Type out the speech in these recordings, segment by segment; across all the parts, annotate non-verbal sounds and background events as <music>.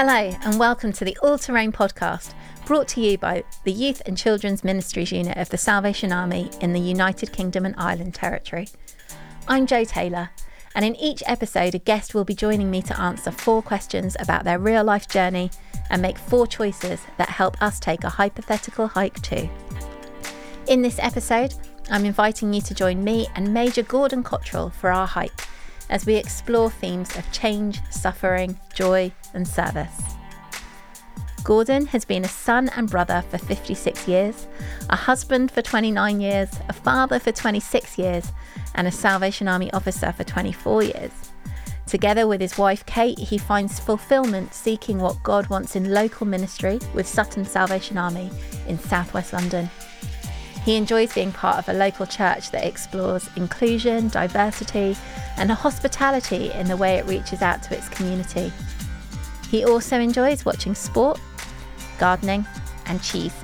Hello, and welcome to the All Terrain podcast, brought to you by the Youth and Children's Ministries Unit of the Salvation Army in the United Kingdom and Ireland Territory. I'm Jo Taylor, and in each episode, a guest will be joining me to answer four questions about their real life journey and make four choices that help us take a hypothetical hike too. In this episode, I'm inviting you to join me and Major Gordon Cotterill for our hike as we explore themes of change, suffering, joy, and service. Gordon has been a son and brother for 56 years, a husband for 29 years, a father for 26 years, and a Salvation Army officer for 24 years. Together with his wife Kate, he finds fulfillment seeking what God wants in local ministry with Sutton Salvation Army in southwest London. He enjoys being part of a local church that explores inclusion, diversity, and hospitality in the way it reaches out to its community. He also enjoys watching sport, gardening, and cheese.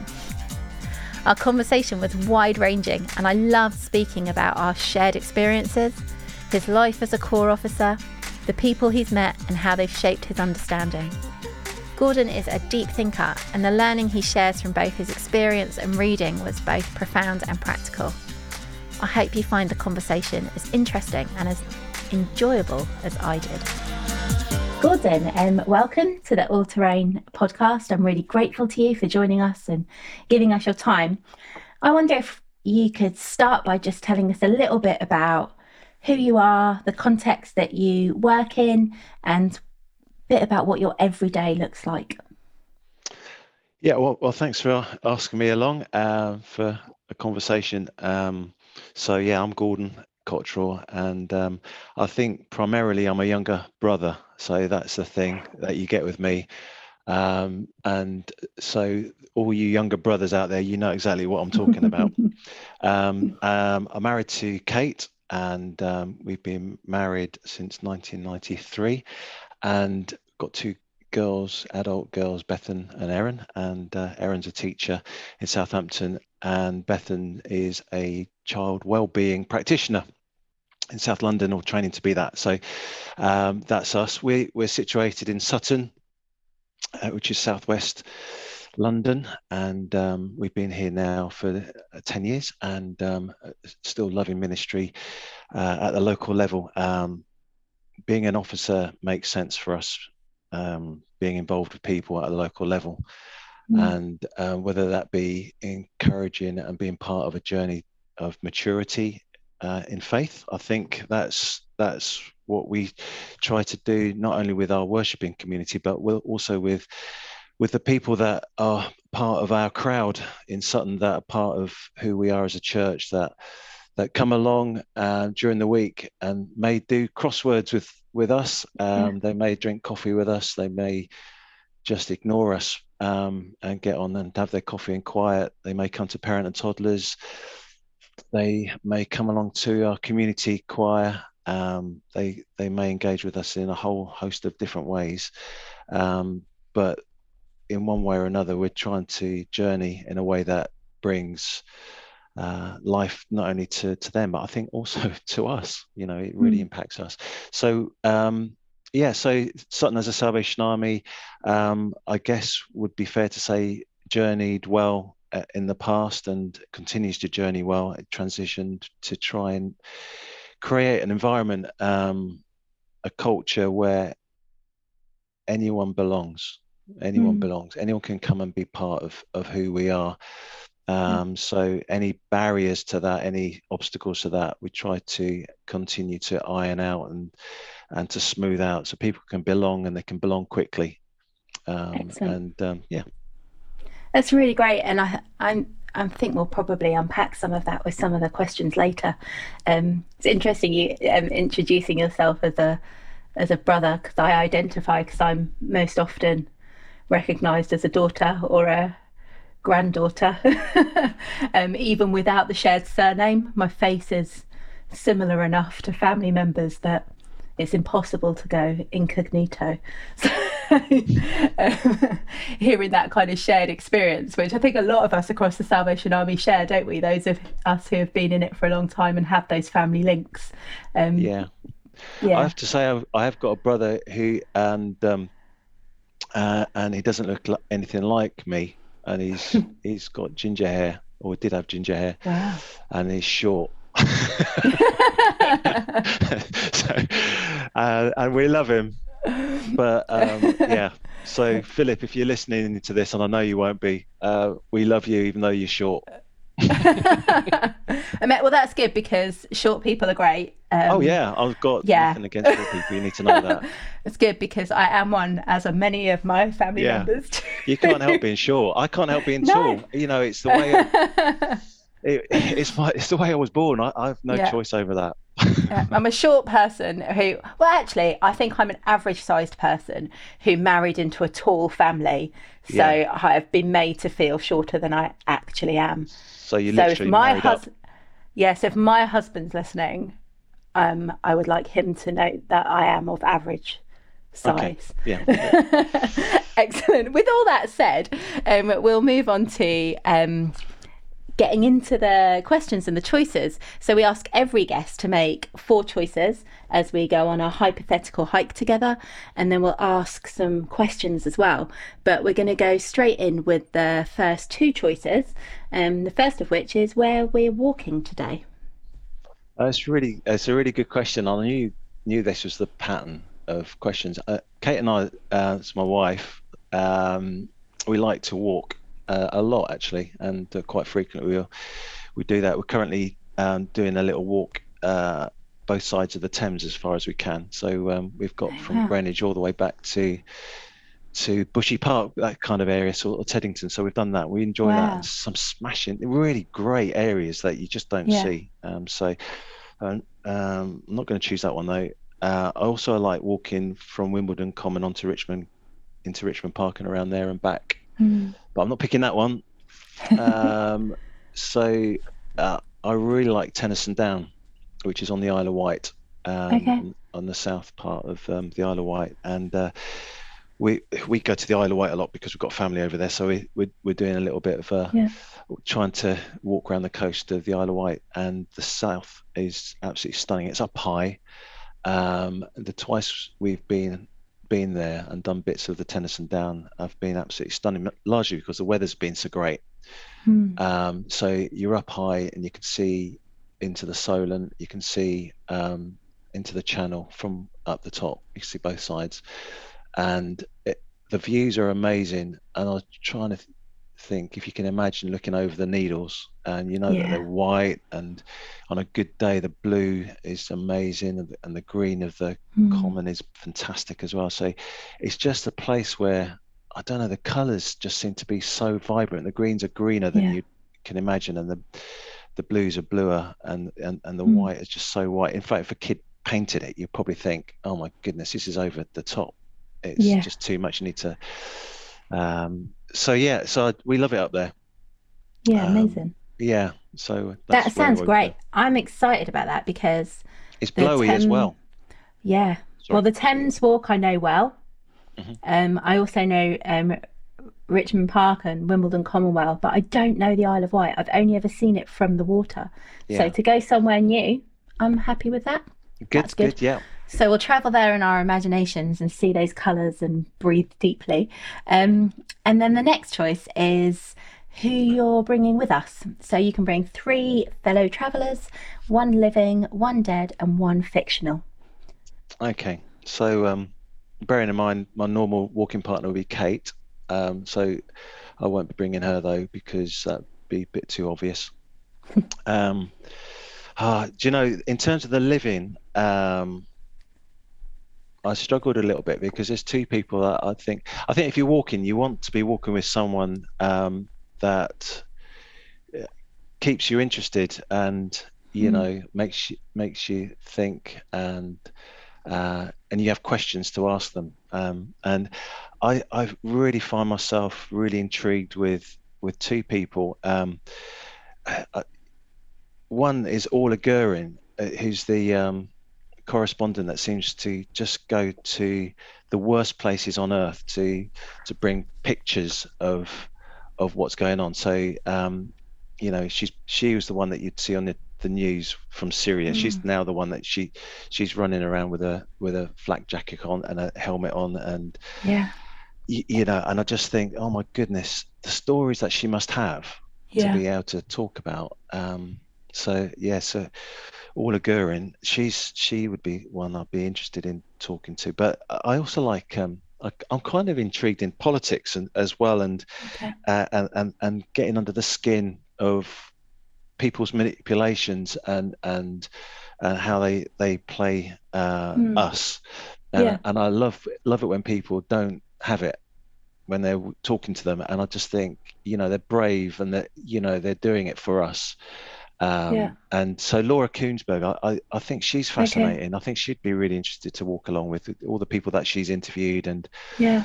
Our conversation was wide ranging, and I loved speaking about our shared experiences, his life as a Corps officer, the people he's met, and how they've shaped his understanding. Gordon is a deep thinker, and the learning he shares from both his experience and reading was both profound and practical. I hope you find the conversation as interesting and as enjoyable as I did. Gordon, um, welcome to the All Terrain podcast. I'm really grateful to you for joining us and giving us your time. I wonder if you could start by just telling us a little bit about who you are, the context that you work in, and a bit about what your everyday looks like. Yeah, well, well thanks for asking me along uh, for a conversation. Um, so, yeah, I'm Gordon Cotterill, and um, I think primarily I'm a younger brother. So, that's the thing that you get with me. Um, and so, all you younger brothers out there, you know exactly what I'm talking about. <laughs> Um, um, I'm married to Kate, and um, we've been married since 1993 and got two girls, adult girls, Bethan and Erin. And uh, Erin's a teacher in Southampton, and Bethan is a child well-being practitioner in South London, or training to be that. So um, that's us. We, we're situated in Sutton, uh, which is southwest London, and um, we've been here now for uh, 10 years and um, still loving ministry uh, at the local level. Um, being an officer makes sense for us um, being involved with people at a local level mm. and uh, whether that be encouraging and being part of a journey of maturity uh, in faith i think that's that's what we try to do not only with our worshiping community but we'll also with with the people that are part of our crowd in Sutton that are part of who we are as a church that that come along uh, during the week and may do crosswords with with us. Um, yeah. They may drink coffee with us. They may just ignore us um, and get on and have their coffee in quiet. They may come to parent and toddlers. They may come along to our community choir. Um, they they may engage with us in a whole host of different ways, um, but in one way or another, we're trying to journey in a way that brings uh, life not only to to them but I think also <laughs> to us. You know, it really mm. impacts us. So um, yeah, so Sutton as a Salvation Army, um, I guess would be fair to say journeyed well in the past and continues to journey well. It transitioned to try and create an environment, um, a culture where anyone belongs. Anyone mm. belongs. Anyone can come and be part of of who we are. Um, so any barriers to that, any obstacles to that, we try to continue to iron out and and to smooth out so people can belong and they can belong quickly. Um, and um, yeah, that's really great. And I I'm I think we'll probably unpack some of that with some of the questions later. Um, it's interesting you um, introducing yourself as a as a brother because I identify because I'm most often recognised as a daughter or a granddaughter, <laughs> um, even without the shared surname. My face is similar enough to family members that it's impossible to go incognito. <laughs> So, um, hearing that kind of shared experience, which I think a lot of us across the Salvation Army share, don't we? Those of us who have been in it for a long time and have those family links. Um, yeah. Yeah. I have to say, I've, I have got a brother who, and um, uh, and he doesn't look like anything like me, and he's <laughs> he's got ginger hair, or did have ginger hair, Wow. and he's short. <laughs> so, uh, and we love him, <laughs> but um, yeah. So Philip, if you're listening to this, and I know you won't be, uh, we love you even though you're short. <laughs> I mean, well, that's good because short people are great. Um, oh yeah, I've got yeah. nothing against short people. You need to know that. <laughs> It's good because I am one, as are many of my family Yeah. members. too. You can't help being short. I can't help being No. tall. You know, it's the way. it, it's my it's the way I was born. I, I have no Yeah. choice over that. Yeah, I'm a short person who, well, actually, I think I'm an average sized person who married into a tall family. So Yeah. I've been made to feel shorter than I actually am. So you so if my husband, yes, if my husband's listening, um, I would like him to know that I am of average Okay. size. Yeah. <laughs> Excellent. With all that said, um, we'll move on to um, getting into the questions and the choices. So we ask every guest to make four choices as we go on a hypothetical hike together, and then we'll ask some questions as well. But we're going to go straight in with the first two choices. Um, the first of which is where we're walking today. Uh, it's really it's a really good question. I knew knew this was the pattern of questions. Uh, Kate and I, uh, it's my wife. Um, we like to walk uh, a lot actually, and uh, quite frequently we we do that. We're currently um, doing a little walk uh, both sides of the Thames as far as we can. So um, we've got from wow. Greenwich all the way back to to Bushy Park, that kind of area, sort of Teddington. So we've done that. We enjoy Wow. that. Some smashing, really great areas that you just don't Yeah. see. Um, so um, um, I'm not going to choose that one though. Uh, I also like walking from Wimbledon Common onto Richmond, into Richmond Park and around there and back. But I'm not picking that one. Um, <laughs> so uh, I really like Tennyson Down, which is on the Isle of Wight, um, Okay. on the south part of um, the Isle of Wight, and uh, we we go to the Isle of Wight a lot because we've got family over there. So we we're, we're doing a little bit of uh, Yeah. trying to walk around the coast of the Isle of Wight, and the south is absolutely stunning. It's up high. Um, the twice we've been been there and done bits of the Tennyson Down have been absolutely stunning, largely because the weather's been so great. Hmm. Um, so you're up high and you can see into the Solent, you can see um, into the channel from up the top. You can see both sides, and it, the views are amazing. And I was trying to think if you can imagine looking over the Needles, and you know that they're white, and on a good day the blue is amazing, and the, and the green of the Hmm. common is fantastic as well. So it's just a place where I don't know the colours just seem to be so vibrant. The greens are greener than Yeah. you can imagine, and the the blues are bluer, and and, and the Mm. white is just so white. In fact, if a kid painted it, you'd probably think, "Oh my goodness, this is over the top. It's Yeah. just too much. You need to." Um, so yeah, so I, we love it up there. Yeah, Um, amazing. Yeah, so That sounds great. I'm excited about that because It's blowy as well. Yeah. Sorry. Well, the Thames Walk I know well. Mhm. Um, I also know um, Richmond Park and Wimbledon Commonwealth, but I don't know the Isle of Wight. I've only ever seen it from the water. Yeah. So to go somewhere new, I'm happy with that. Good, that's good. good, yeah. So we'll travel there in our imaginations and see those colours and breathe deeply. Um, and then the next choice is who you're bringing with us. So you can bring three fellow travellers, one living, one dead, and one fictional. Okay, so um, bearing in mind my normal walking partner will be Kate, um, so I won't be bringing her though because that'd be a bit too obvious. <laughs> um, ah, do you know, in terms of the living, um, I struggled a little bit because there's two people that I think. I think if you're walking, you want to be walking with someone um, that uh, keeps you interested and you Mm. know makes you makes you think and uh, and you have questions to ask them. Um, and I, I really find myself really intrigued with with two people. Um, uh, one is Orla Gurin, uh, who's the um, correspondent that seems to just go to the worst places on earth to to bring pictures of of what's going on. So um, you know, she's she was the one that you'd see on the, the news from Syria. She's now the one that she she's running around with a with a flak jacket on and a helmet on and Yeah. you, you know, and I just think, oh my goodness, the stories that she must have Yeah. to be able to talk about. Um, so yeah, so Orla Guerin, she's she would be one I'd be interested in talking to. But I also like um, I, I'm kind of intrigued in politics and as well, and Okay. uh, and and and getting under the skin of people's manipulations and and and how they they play uh, Mm. us. And, Yeah. and I love love it when people don't have it when they're talking to them, and I just think you know they're brave and that you know they're doing it for us. Um, Yeah. And so Laura Kuenssberg, I, I, I think she's fascinating. I think she'd be really interested to walk along with all the people that she's interviewed and Yeah.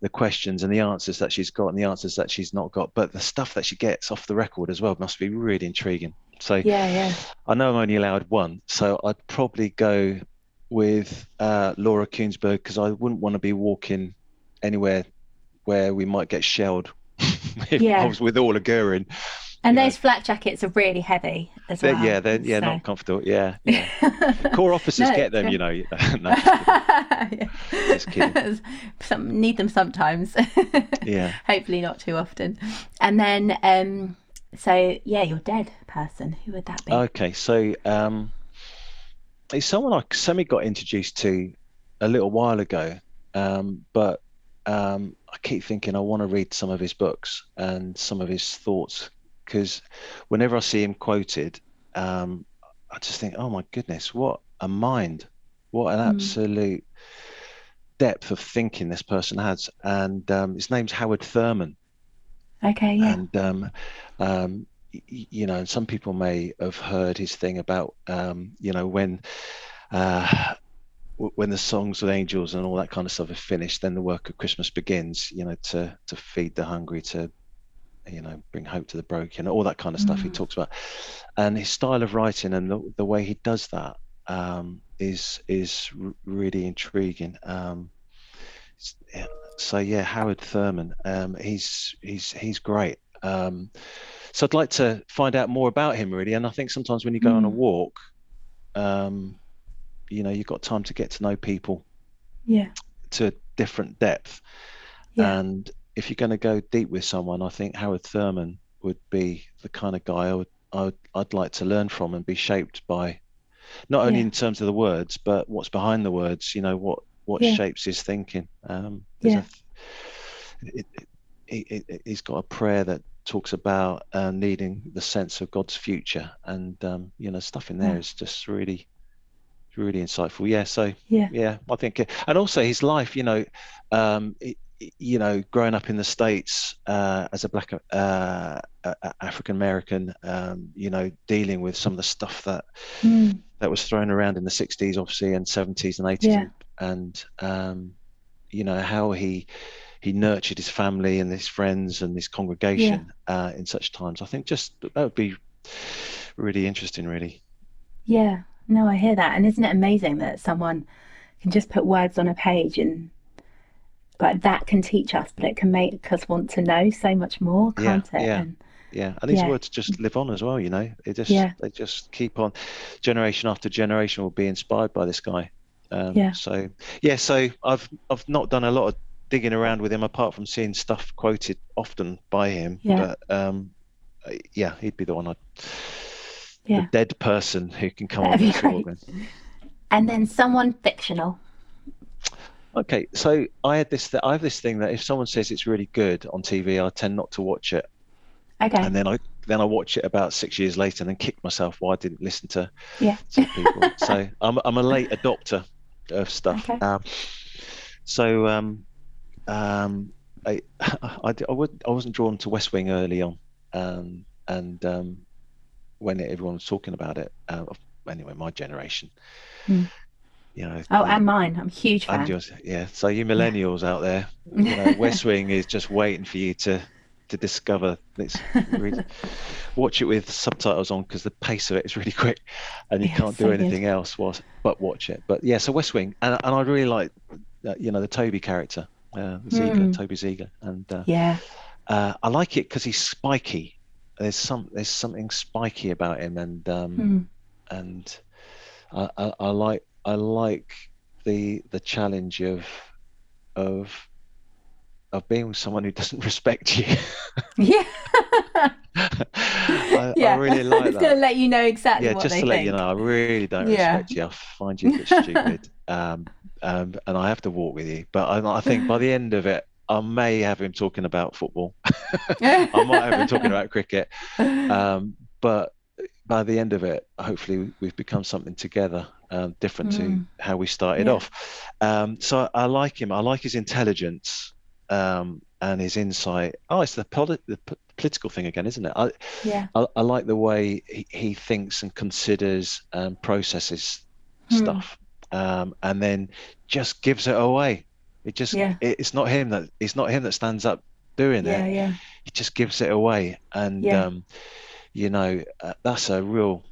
the questions and the answers that she's got and the answers that she's not got. But the stuff that she gets off the record as well must be really intriguing. So Yeah. Yeah. I know I'm only allowed one, so I'd probably go with uh, Laura Kuenssberg because I wouldn't want to be walking anywhere where we might get shelled. <laughs> if Yeah. I was with Orla Guerin. And Yeah. those flak jackets are really heavy as They're- well. yeah, they're yeah so- not comfortable. Yeah, <laughs> yeah. Corps officers No, get them, you know. <laughs> no, just <laughs> kidding. Just kidding. Some need them sometimes. Yeah. Hopefully not too often. And then, um, so yeah, your dead person. Who would that be? Okay, so um, it's someone I semi got introduced to a little while ago, um, but um, I keep thinking I want to read some of his books and some of his thoughts because whenever I see him quoted, um, I just think, oh my goodness, what a mind, what an Mm. absolute depth of thinking this person has. And um, his name's Howard Thurman okay, yeah. and um, um, y- you know, some people may have heard his thing about um, you know when uh, when the songs of angels and all that kind of stuff are finished, then the work of Christmas begins. You know, to to feed the hungry, to you know, bring hope to the broken, all that kind of stuff he Mm. talks about, and his style of writing and the, the way he does that um, is is really intriguing. Um, so yeah, Howard Thurman, um, he's he's he's great. Um, so I'd like to find out more about him really, and I think sometimes when you go on a Mm. walk, um, you know, you've got time to get to know people yeah. to a different depth, Yeah. and if you're going to go deep with someone, I think Howard Thurman would be the kind of guy I would, I would I'd like to learn from and be shaped by, not only Yeah. in terms of the words, but what's behind the words. You know what what Yeah. shapes his thinking. Um, Yeah. a it, it, he, he- he's got a prayer that talks about uh, needing the sense of God's future, and um, you know stuff in there Yeah. is just really, really insightful. Yeah, so Yeah. yeah, I think, and also his life, you know, um, it, it- you know, growing up in the states uh, as a black uh, African American, um, you know, dealing with some of the stuff that Mm. that was thrown around in the 60s, obviously, and 70s and 80s, Yeah. and, um, you know how he he nurtured his family and his friends and his congregation uh, in such times. I think just that would be really interesting, really. Yeah. No, I hear that. And isn't it amazing that someone can just put words on a page and like that can teach us, but it can make us want to know so much more, Yeah, can't it? yeah. And Yeah, and these Yeah. words just live on as well. You know, they just Yeah. they just keep on. Generation after generation will be inspired by this guy. Um, Yeah. So yeah, so I've I've not done a lot of digging around with him apart from seeing stuff quoted often by him. Yeah. But um, uh, yeah, he'd be the one. I'd, Yeah. The dead person who can come That'd on the great. and then someone fictional. Okay, so I had this. Th- I have this thing that if someone says it's really good on TV, I tend not to watch it. Okay. and then I then I watch it about six years later and then kick myself why I didn't listen to Yeah. some people. <laughs> so I'm I'm a late adopter of stuff. Okay. Um, so um, um, I <laughs> I, I, would, I wasn't drawn to West Wing early on, um, and um, when everyone was talking about it, uh, anyway, my generation, Hmm. You know. Oh, and mine. I'm a huge fan. and yours, yeah. So you millennials out there, you know, <laughs> West Wing is just waiting for you to to discover. Really, <laughs> watch it with subtitles on because the pace of it is really quick, and you Yeah, can't do so good. anything else whilst, but watch it. But yeah, so West Wing, and and I really like, uh, you know, the Toby character, uh, Ziegler, Mm. Toby Ziegler, and uh, Yeah. uh, I like it because he's spiky. There's some there's something spiky about him, and um, Mm. and I, I, I like I like the the challenge of of of being with someone who doesn't <laughs> respect you. yeah. <laughs> I, yeah. I really <laughs> like just that. gonna let you know exactly. Yeah, just to think. let you know, I really don't yeah. respect you. I find you a bit stupid, um, um, and I have to walk with you. But I, I think by the end of it, I may have him talking about football. I might have him talking about cricket. Um, but by the end of it, hopefully we've become something together, um, different mm. to how we started yeah. off. Um, so I, like him. I like his intelligence um, and his insight. Oh, it's the, poli- the p- political thing again, isn't it? I, yeah. I, I like the way he, he, thinks and considers and processes mm. stuff, um, and then just gives it away. It just yeah. it, it's not him that it's not him that stands up doing yeah, it. Yeah. He just gives it away, and yeah. um, you know uh, that's a real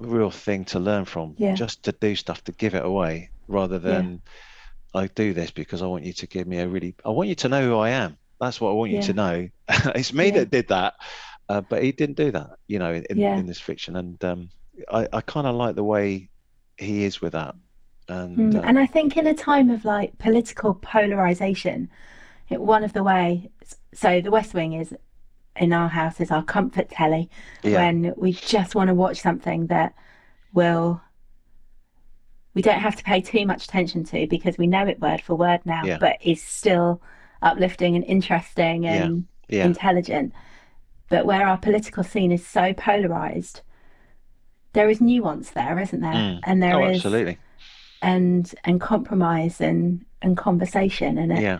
real thing to learn from. Yeah. Just to do stuff to give it away rather than I do this because I want you to give me a really I want you to know who I am. That's what I want you to know. <laughs> it's me that did that, uh, but he didn't do that. You know, in, in this fiction, and um, I, I kind of like the way he is with that. And, mm, uh, and I think in a time of like political polarization, it, one of the way, so the West Wing is in our house is our comfort telly yeah. when we just want to watch something that will we don't have to pay too much attention to because we know it word for word now, yeah. but is still uplifting and interesting and yeah. intelligent. But where our political scene is so polarized, there is nuance there, isn't there? Mm. And there oh, is absolutely and and compromise and and conversation and it yeah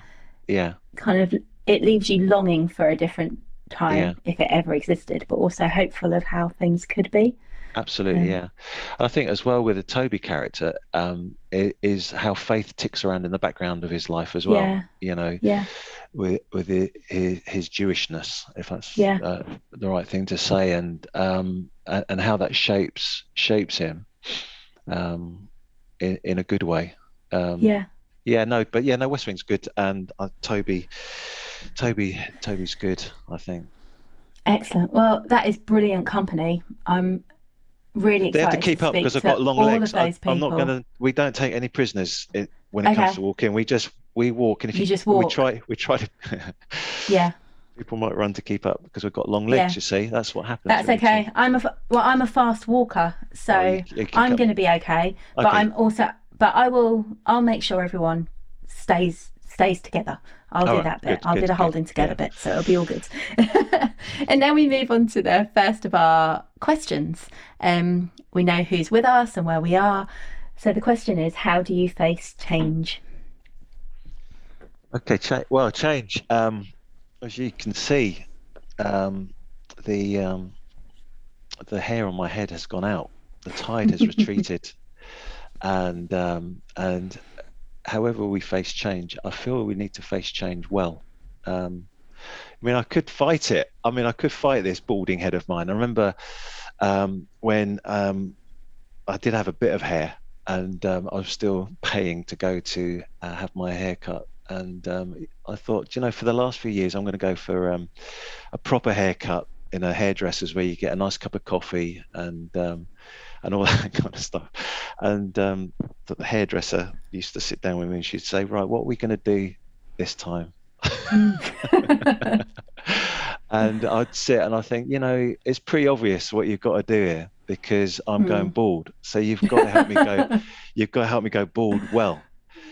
yeah kind of it leaves you longing for a different time yeah. if it ever existed but also hopeful of how things could be absolutely yeah, yeah. i think as well with the toby character um is how faith ticks around in the background of his life as well yeah. you know yeah with with his, his jewishness if that's yeah. uh, the right thing to say and um and, and how that shapes shapes him um in, in a good way. Um, yeah. Yeah, no, but yeah, no, West Wing's good, and uh, Toby, Toby, Toby's good. I think. Excellent. Well, that is brilliant company. I'm really excited. They have to keep to up because I've got long legs. I, am not gonna. We don't take any prisoners when it okay. comes to walking. We just we walk, and if you, you just walk, we try we try to. <laughs> yeah. <laughs> People might run to keep up because we've got long legs. Yeah. You see, that's what happens. That's okay. I'm a well, I'm a fast walker, so oh, you, you I'm going to be okay. But okay. I'm also, but I will. I'll make sure everyone stays stays together. I'll all do right. that bit. Good, I'll good, do the holding good. together yeah. bit, so it'll be all good. <laughs> and now we move on to the first of our questions. Um, we know who's with us and where we are. So the question is, how do you face change? Okay, cha- well, change. Um, as you can see, um, the um, the hair on my head has gone out. The tide has <laughs> retreated, and um, and however we face change, I feel we need to face change well. Um, I mean, I could fight it. I mean, I could fight this balding head of mine. I remember um, when um, I did have a bit of hair, and I was still paying to go to uh, have my hair cut and um, I thought, you know, for the last few years, I'm going to go for um, a proper haircut in a hairdresser's where you get a nice cup of coffee and um, and all <laughs> that kind of stuff. And um, the hairdresser used to sit down with me and she'd say, right, what are we going to do this time? <laughs> <laughs> and I'd sit and I think, you know, it's pretty obvious what you've got to do here because I'm mm. going hmm. bald. So you've got to help me go. You've got to help me go bald well.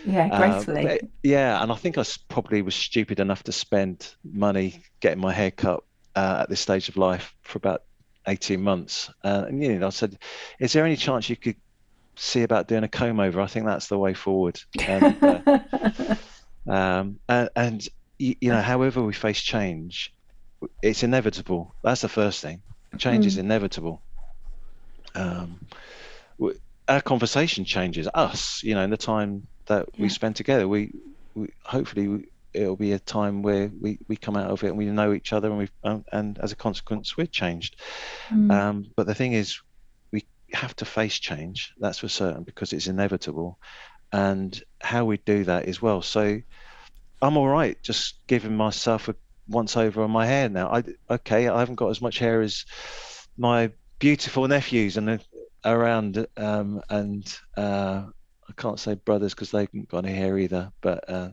Yeah, uh, gracefully. Uh, yeah, and I think I probably was stupid enough to spend money getting my hair cut uh, at this stage of life for about 18 months. Uh, and you know, I said, "Is there any chance you could see about doing a comb over? I think that's the way forward." And, uh, <laughs> um, and, and you, you, know, however we face change, it's inevitable. That's the first thing. Change mm. is inevitable. Um, our conversation changes us. You know, in the time that yeah. we spend together. We, we hopefully we, it'll be a time where we, we come out of it and we know each other and we um, and as a consequence we're changed. Mm. Um, but the thing is, we have to face change. That's for certain because it's inevitable, and how we do that is well. So I'm all right just giving myself a once over on my hair now. I okay, I haven't got as much hair as my beautiful nephews and around um, and uh, I can't say brothers because they haven't got any hair either. But uh,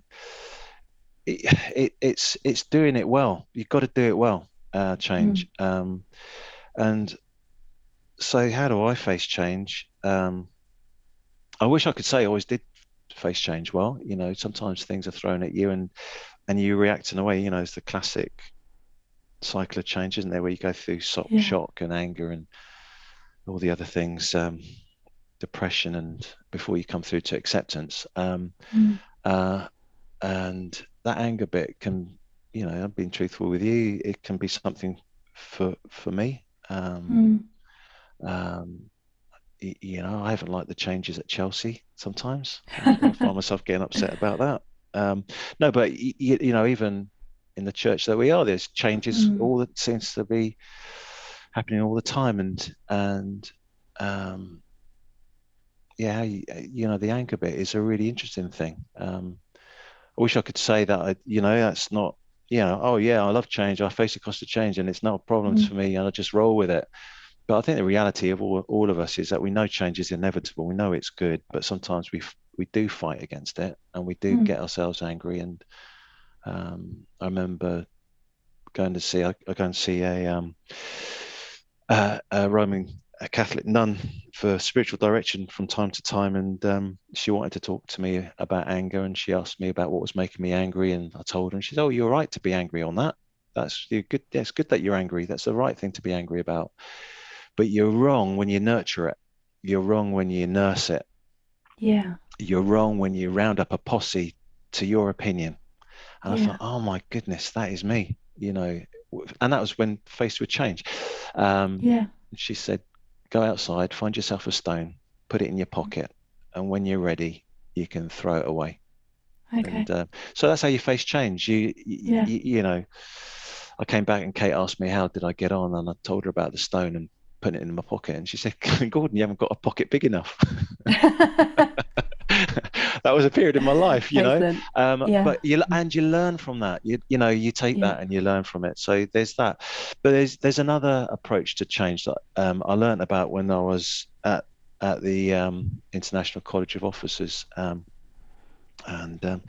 it, it, it's it's doing it well. You've got to do it well. Uh, change. Mm. Um, and so, how do I face change? Um, I wish I could say I always did face change well. You know, sometimes things are thrown at you and and you react in a way. You know, it's the classic cycle of change, isn't there, where you go through shock, yeah. shock and anger and all the other things, um, depression, and before you come through to acceptance. Um, mm. uh, and that anger bit can, you know, I've been truthful with you. It can be something for for me. Um, mm. um, you know, I haven't liked the changes at Chelsea sometimes. <laughs> I find myself getting upset about that. Um, no, but you, you, know, even in the church that we are, there's changes mm. all that seems to be happening all the time, and and um, yeah, you, you, know, the anchor bit is a really interesting thing. Um, I wish I could say that I, you know, that's not, you know, oh yeah, I love change. I face the cost of change, and it's not a problem mm. for me, and I just roll with it. But I think the reality of all, all of us is that we know change is inevitable. We know it's good, but sometimes we we do fight against it, and we do mm. get ourselves angry. And um, I remember going to see I, I go and see a, um, a, a Roman a Catholic nun for spiritual direction from time to time, and um, she wanted to talk to me about anger, and she asked me about what was making me angry, and I told her, and she said, "Oh, you're right to be angry on that. That's good. It's good that you're angry. That's the right thing to be angry about." but you're wrong when you nurture it. You're wrong when you nurse it. Yeah. You're wrong when you round up a posse to your opinion. And yeah. I thought, oh my goodness, that is me, you know. And that was when faced with change. Um, yeah. She said, go outside, find yourself a stone, put it in your pocket, and when you're ready, you can throw it away. Okay. And, uh, so that's how you face change. You, yeah. you, you know, I came back and Kate asked me how did I get on, and I told her about the stone, and putting it in my pocket. And she said, <laughs> Gordon, you haven't got a pocket big enough. <laughs> <laughs> that was a period in my life, you know. Um, yeah. But you and you learn from that. You you know you take yeah. that and you learn from it. So there's that. But there's there's another approach to change that um, I learned about when I was at at the um, International College of Officers, um, and um,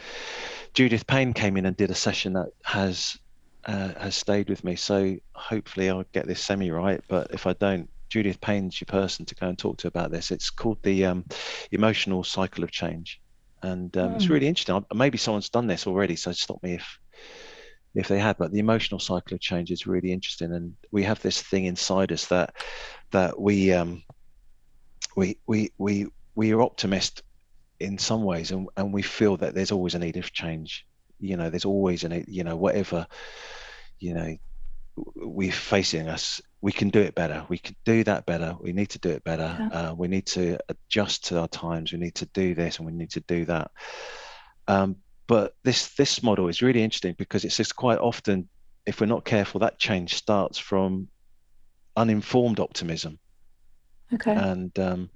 Judith Payne came in and did a session that has uh, has stayed with me. So hopefully I'll get this semi right. But if I don't, Judith Payne's your person to go and talk to about this. It's called the um, emotional cycle of change, and um, mm. it's hmm. really interesting. Maybe someone's done this already, so stop me if if they had. But the emotional cycle of change is really interesting, and we have this thing inside us that that we um, we we we we are optimist in some ways, and, and we feel that there's always a need of change. You know, there's always a need. You know, whatever you know we're facing us we can do it better. We can do that better. We need to do it better. Yeah. uh, we need to adjust to our times. We need to do this and we need to do that. Um, but this this model is really interesting because it's just quite often if we're not careful that change starts from uninformed optimism. Okay. And um,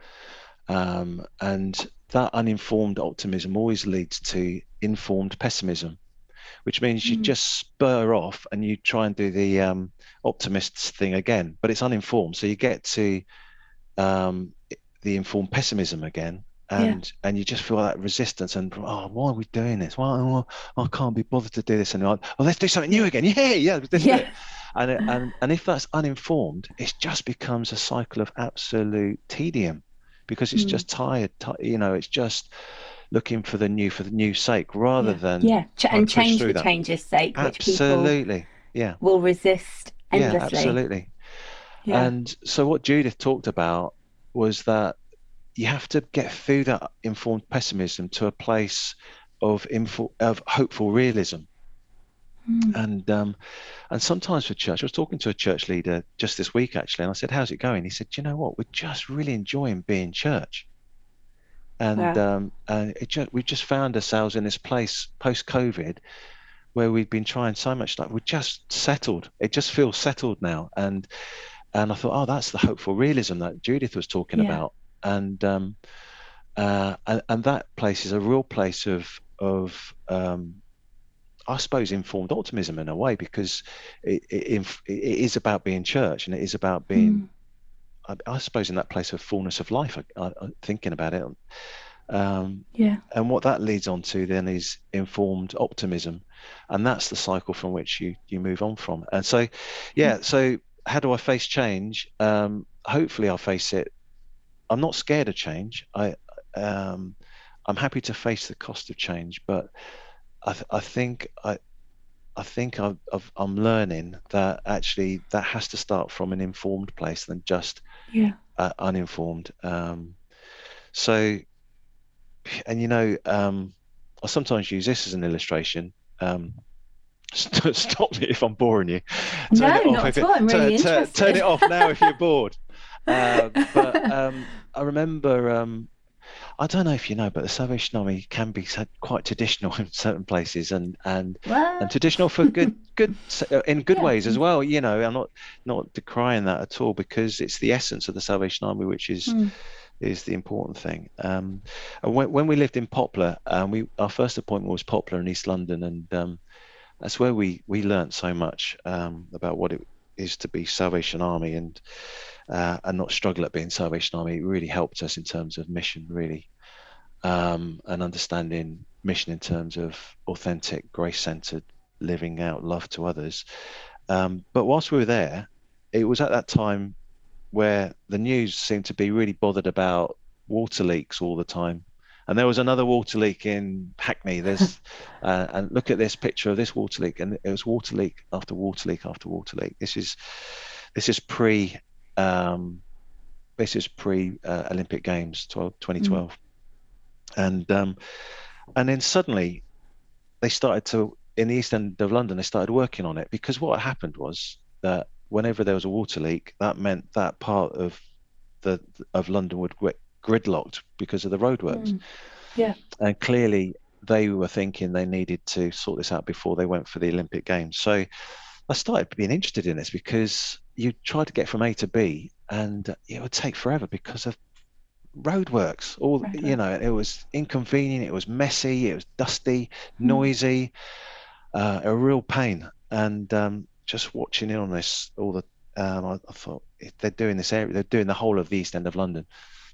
um, and that uninformed optimism always leads to informed pessimism which means you mm. just spur off and you try and do the um, optimists thing again, but it's uninformed. So you get to um, the informed pessimism again, and yeah. and you just feel that resistance and oh, why are we doing this? Why oh, I can't be bothered to do this anymore. Oh, let's do something new again. Yeah, yeah, yeah. And and and if that's uninformed, it just becomes a cycle of absolute tedium because it's mm. just tired. You know, it's just looking for the new for the new sake rather yeah. than yeah Ch- and change for change's sake absolutely yeah will resist endlessly yeah absolutely yeah. and so what judith talked about was that you have to get through that informed pessimism to a place of info, of hopeful realism mm. and um, and sometimes for church, I was talking to a church leader just this week actually, and I said, "How's it going?" He said, "You know what? We're just really enjoying being church." And yeah. um, and it just, we just found ourselves in this place post COVID where we've been trying so much like we're just settled. It just feels settled now. And and I thought oh that's the hopeful realism that Judith was talking yeah. about. And um uh and, and, that place is a real place of of um I suppose informed optimism in a way because it, it, it is about being church and it is about being mm I, I, suppose in that place of fullness of life, I, I, thinking about it, Um, yeah. And what that leads on to then is informed optimism, and that's the cycle from which you you move on from. And so, yeah. Mm. So how do I face change? Um, hopefully, I'll face it. I'm not scared of change. I um, I'm happy to face the cost of change, but I, th- I think I I think i am learning that actually that has to start from an informed place than just yeah. uh, uninformed. Um, so, and you know, um, I sometimes use this as an illustration. Um, <laughs> stop me if I'm boring you. Turn no, not at all. I'm really turn, interested. Turn it off now if you're bored. <laughs> Uh, but um, I remember um, I don't know if you know, but the Salvation Army can be quite traditional <laughs> in certain places, and and and traditional for good <laughs> good uh, in good yeah. ways as well. You know, I'm not not decrying that at all because it's the essence of the Salvation Army, which is. Mm. Is the important thing. Um, and when, when we lived in Poplar, um, we our first appointment was Poplar in East London, and um, that's where we we learnt so much um, about what it is to be Salvation Army and uh, and not struggle at being Salvation Army. It really helped us in terms of mission, really, um, and understanding mission in terms of authentic, grace-centered living out love to others. Um, but whilst we were there, it was at that time where the news seemed to be really bothered about water leaks all the time. And there was another water leak in Hackney. There's, <laughs> uh, and look at this picture of this water leak, and it was water leak after water leak after water leak. This is, this is pre um, this is pre uh, Olympic Games 12, 2012, mm. and um, and then suddenly they started to in the east end of London they started working on it because what happened was that whenever there was a water leak, that meant that part of the of London would gridlocked because of the roadworks. Mm. Yeah, and clearly they were thinking they needed to sort this out before they went for the Olympic Games. So I started being interested in this because you try to get from A to B, and it would take forever because of roadworks. All right. you know, it was inconvenient, it was messy, it was dusty, mm. noisy, uh, a real pain. And um, just watching in on this, all the um, I, I, thought they're doing this area, they're doing the whole of the East End of London.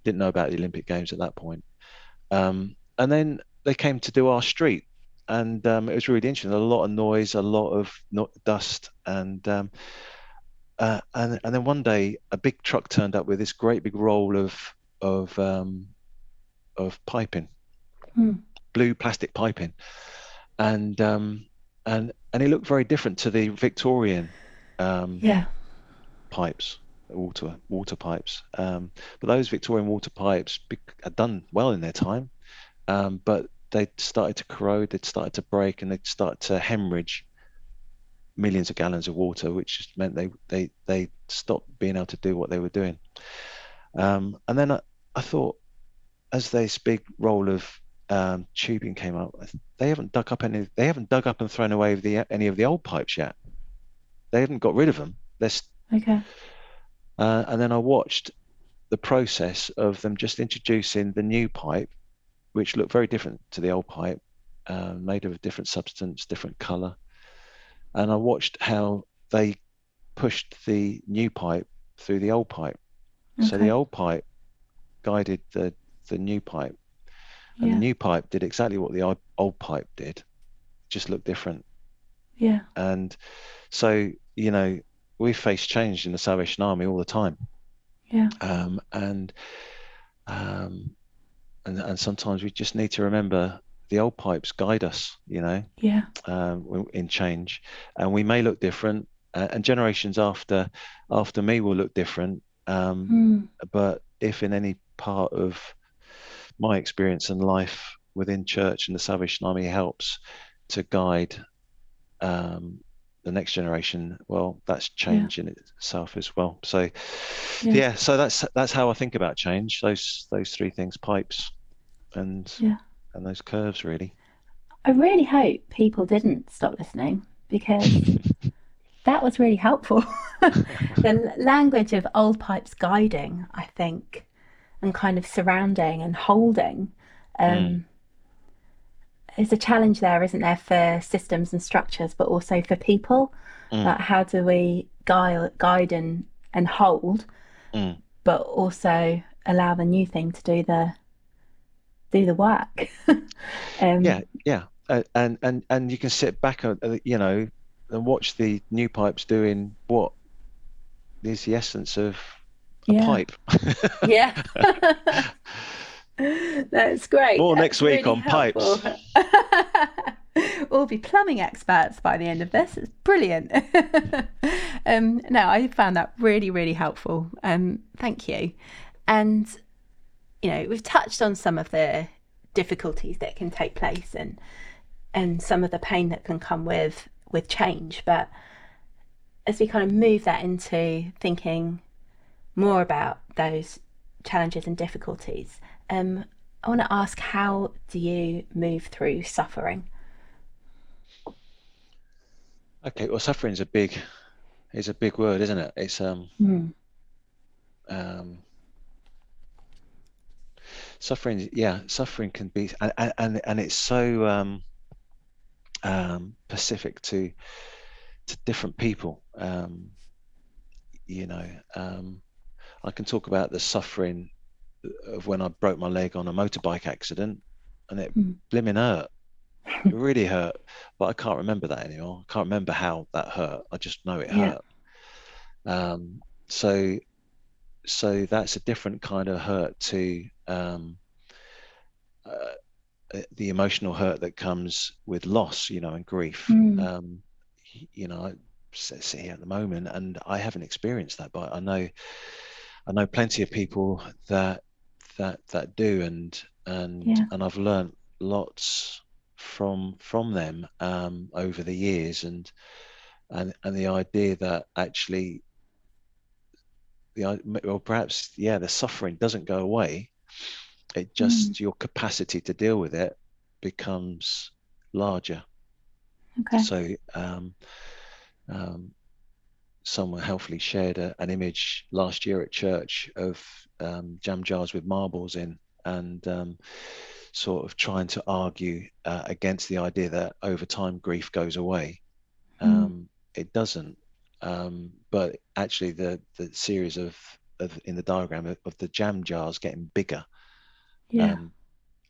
Didn't know about the Olympic Games at that point. Um, and then they came to do our street, and um, it was really interesting. A lot of noise, a lot of no- dust, and um, uh, and and then one day a big truck turned up with this great big roll of of um, of piping, mm. blue plastic piping, and um, and and it looked very different to the Victorian um, yeah pipes water water pipes um, but those Victorian water pipes had done well in their time um, but they started to corrode they'd started to break and they'd start to hemorrhage millions of gallons of water, which just meant they they they stopped being able to do what they were doing. Um, and then I, I, thought, as this big roll of um, tubing came up, they haven't dug up any. They haven't dug up and thrown away the, any of the old pipes yet. They haven't got rid of them. They're okay. Uh, and then I watched the process of them just introducing the new pipe, which looked very different to the old pipe, uh, made of a different substance, different color and I watched how they pushed the new pipe through the old pipe. Okay. So the old pipe guided the the new pipe, and yeah. the new pipe did exactly what the old, old pipe did, just looked different. Yeah. And so you know we face change in the Salvation Army all the time. Yeah. Um, and um, and and sometimes we just need to remember the old pipes guide us, you know, yeah, um, in change, and we may look different, uh, and generations after after me will look different. Um, mm. But if in any part of my experience and life within church and the Salvation Army helps to guide um, the next generation, well, that's change yeah. in itself as well. So, yeah. yeah. so that's that's how I think about change. Those those three things: pipes, and yeah and those curves really. I really hope people didn't stop listening because <laughs> that was really helpful. <laughs> the language of old pipes guiding, I think, and kind of surrounding and holding um, mm. Is a challenge there, isn't there, for systems and structures, but also for people. Mm. Like how do we guide, guide and, and hold, mm. but also allow the new thing to do the do the work. <laughs> um, yeah, yeah, uh, and and and you can sit back, uh, you know, and watch the new pipes doing what is the essence of a yeah. pipe. <laughs> yeah. <laughs> <laughs> That's great. More That's next week really on helpful. pipes. <laughs> we'll be plumbing experts by the end of this. It's brilliant. <laughs> um, no, I found that really, really helpful. Um, thank you. And, you know, we've touched on some of the difficulties that can take place and and some of the pain that can come with with change. But as we kind of move that into thinking more about those challenges and difficulties, um, I want to ask how do you move through suffering? Okay, well, suffering is a big is a big word, isn't it? It's um, mm. um suffering. Yeah, suffering can be, and and and it's so um, um, specific to to different people. Um, you know, um, I can talk about the suffering of when I broke my leg on a motorbike accident, and it mm. blimmin' hurt. It really hurt, but I can't remember that anymore. I can't remember how that hurt. I just know it yeah. hurt. Um, so, so that's a different kind of hurt to um, uh, the emotional hurt that comes with loss, you know, and grief. Mm. Um, you know, I sit here at the moment, and I haven't experienced that, but I know, I know plenty of people that that that do and and yeah. and I've learned lots from from them um, over the years and and and the idea that actually the or perhaps yeah the suffering doesn't go away it just mm. your capacity to deal with it becomes larger okay so um, um, someone helpfully shared a, an image last year at church of um, jam jars with marbles in and um, sort of trying to argue uh, against the idea that over time grief goes away. Mm. Um, it doesn't. Um, but actually, the, the series of, of in the diagram of, of the jam jars getting bigger. Yeah. Um,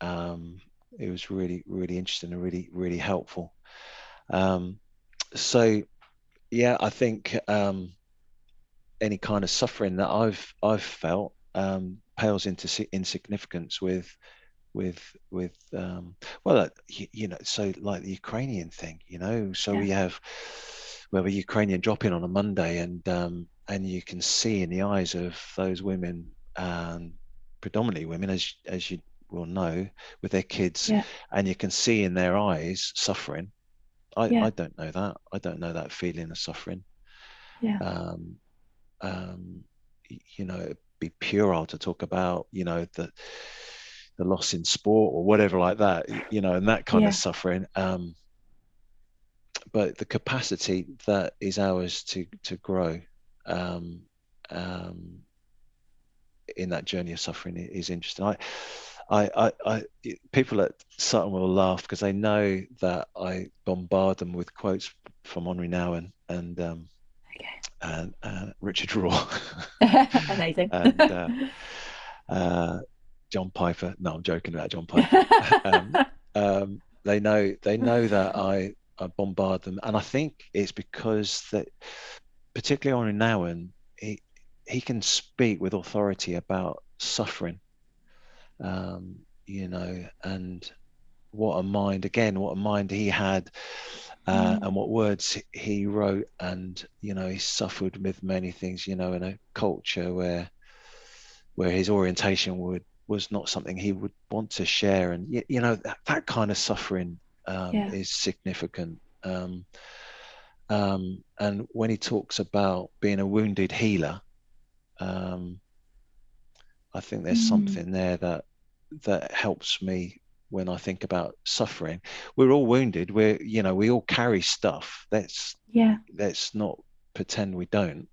um, it was really, really interesting and really, really helpful. Um, so yeah, I think um, any kind of suffering that I've I've felt um, pales into insignificance with with with um, well, you, you, know, so like the Ukrainian thing, you know, so yeah. we have we have a Ukrainian drop in on a Monday, and um, and you can see in the eyes of those women, um, predominantly women, as as you will know, with their kids, yeah. and you can see in their eyes suffering I, yeah. I don't know that. I don't know that feeling of suffering. Yeah. Um, um, you know, be puerile to talk about, you know, the the loss in sport or whatever like that, you know, and that kind yeah. of suffering. Um, but the capacity that is ours to to grow um, um, in that journey of suffering is interesting. I I, I, I, people at Sutton will laugh because they know that I bombard them with quotes from Henri Nouwen and um, and uh, Richard Rohr. <laughs> <laughs> Amazing. and uh, <laughs> uh, John Piper. No, I'm joking about John Piper. um, um, they know they know that I, I bombard them, and I think it's because that, particularly Henri Nouwen, he he can speak with authority about suffering um, you know, and what a mind again, what a mind he had, uh, mm. and what words he wrote, and you know, he suffered with many things, you know, in a culture where where his orientation would was not something he would want to share, and you, you know, that, that kind of suffering um, yeah. is significant. Um, um, and when he talks about being a wounded healer, um, I think there's mm. something there that that helps me when I think about suffering. We're all wounded. We're you know we all carry stuff. Let's yeah. Let's not pretend we don't.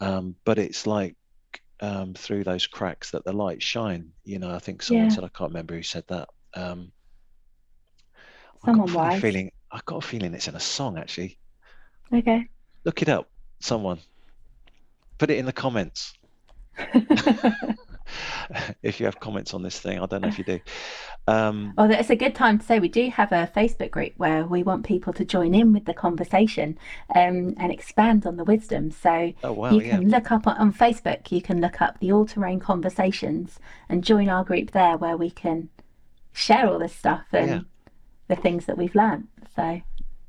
Um, but it's like um, through those cracks that the light shine. You know, I think someone yeah. said I can't remember who said that. Um, someone I feeling I got a feeling it's in a song actually. Okay. Look it up. Someone. Put it in the comments. <laughs> <laughs> if you have comments on this thing. I don't know if you do. Um, well, it's a good time to say we do have a Facebook group where we want people to join in with the conversation um, and expand on the wisdom. So oh, wow, you can yeah. look up on, on, Facebook, you can look up the All Terrain Conversations and join our group there where we can share all this stuff and yeah. the things that we've learned. So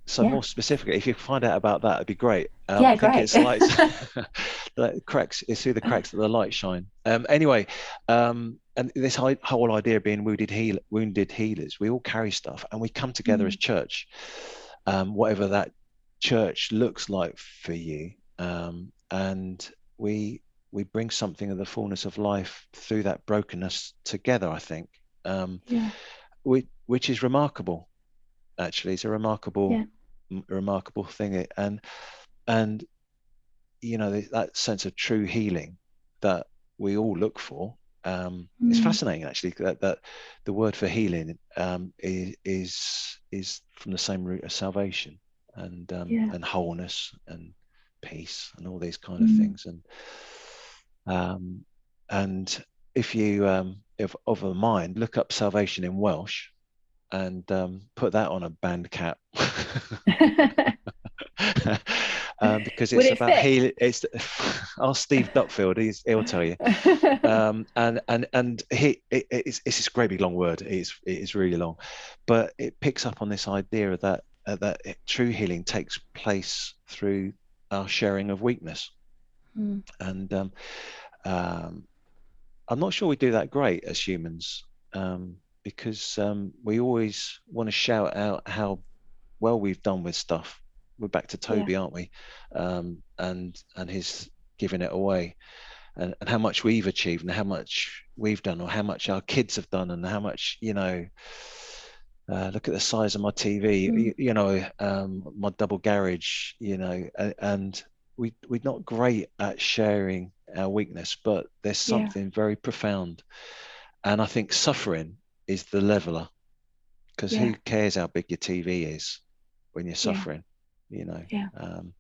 so yeah. more specifically, if you find out about that, it'd be great. Um, yeah, I think great. it's <laughs> lights, the cracks. It's through the cracks that the light shine. Um, anyway, um, and this whole idea of being wounded heal, wounded healers, we all carry stuff, and we come together mm. as church, um, whatever that church looks like for you, um, and we we bring something of the fullness of life through that brokenness together. I think, um, yeah. which, which is remarkable. Actually, it's a remarkable. Yeah remarkable thing and and you know that sense of true healing that we all look for um, mm. it's fascinating actually that, that the word for healing um, is, is is from the same root as salvation and um, yeah. and wholeness and peace and all these kind of mm. things and um, and if you um, if of a mind look up salvation in Welsh and um, put that on a band cap <laughs> <laughs> um, because it's about healing. It's <laughs> our Steve Duckfield. He's, he'll tell you. Um, and and and he it, it's it's this great big long word. It's it is really long, but it picks up on this idea that uh, that it, true healing takes place through our sharing of weakness, mm. and um, um, I'm not sure we do that great as humans. Um, because um, we always want to shout out how well we've done with stuff. We're back to Toby, yeah. aren't we? Um, and and his giving it away, and, and how much we've achieved, and how much we've done, or how much our kids have done, and how much you know. Uh, look at the size of my TV, mm. you, you, know, um, my double garage, you know, and, and we we're not great at sharing our weakness, but there's something yeah. very profound, and I think suffering is the leveler because yeah. who cares how big your TV is when you're suffering, yeah. you know? Yeah. Um,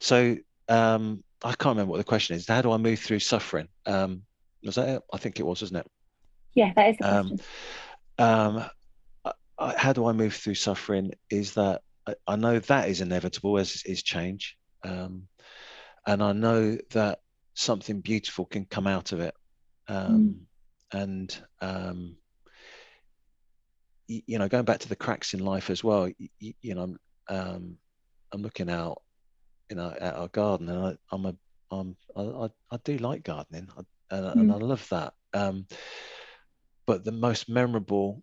so um, I can't remember what the question is. How do I move through suffering? Um, was that it? I think it was, wasn't it? Yeah, that is the um, question. Um, I, how do I move through suffering? Is that I, I know that is inevitable as is change, um, and I know that something beautiful can come out of it. Um, mm. And um, you know, going back to the cracks in life as well, you, you know, um, I'm looking out, you know, at our garden, and I, I'm a, I'm, I, I do like gardening, I, and, mm. and I love that. Um, but the most memorable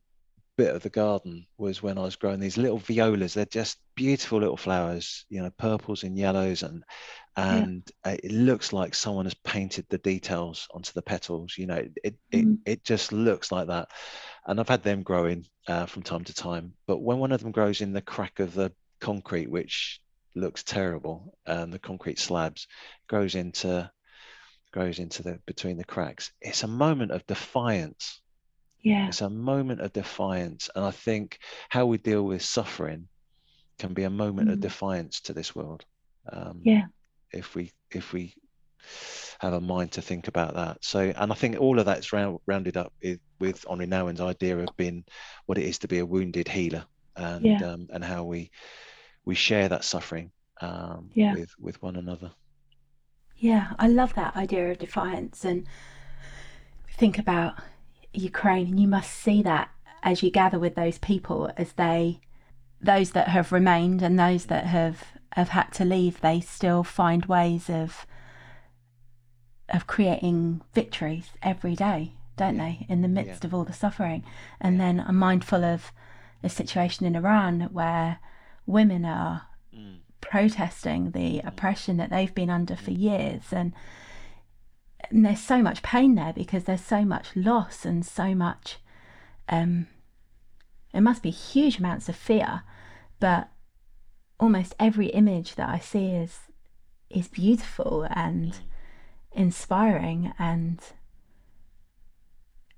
bit of the garden was when I was growing these little violas. They're just beautiful little flowers, you know, purples and yellows, and and yeah. it looks like someone has painted the details onto the petals. You know, it it, mm. it, it just looks like that and I've had them growing uh, from time to time. But when one of them grows in the crack of the concrete, which looks terrible, and the concrete slabs grows into grows into the between the cracks, it's a moment of defiance. Yeah, it's a moment of defiance, and I think how we deal with suffering can be a moment mm. of defiance to this world. Um, yeah, if we if we have a mind to think about that. So, and I think all of that's round, rounded up with, with Henri Nouwen's idea of being what it is to be a wounded healer, and yeah. um, and how we we share that suffering um, yeah. with with one another. Yeah, I love that idea of defiance, and think about Ukraine, and you must see that as you gather with those people as they those that have remained and those that have have had to leave they still find ways of of creating victories every day, don't yeah. they, in the midst yeah. of all the suffering? And yeah. then I'm mindful of the situation in Iran where women are mm. protesting the mm. oppression that they've been under for mm. years. And, and, there's so much pain there because there's so much loss and so much. Um, it must be huge amounts of fear, but almost every image that I see is is beautiful and mm inspiring and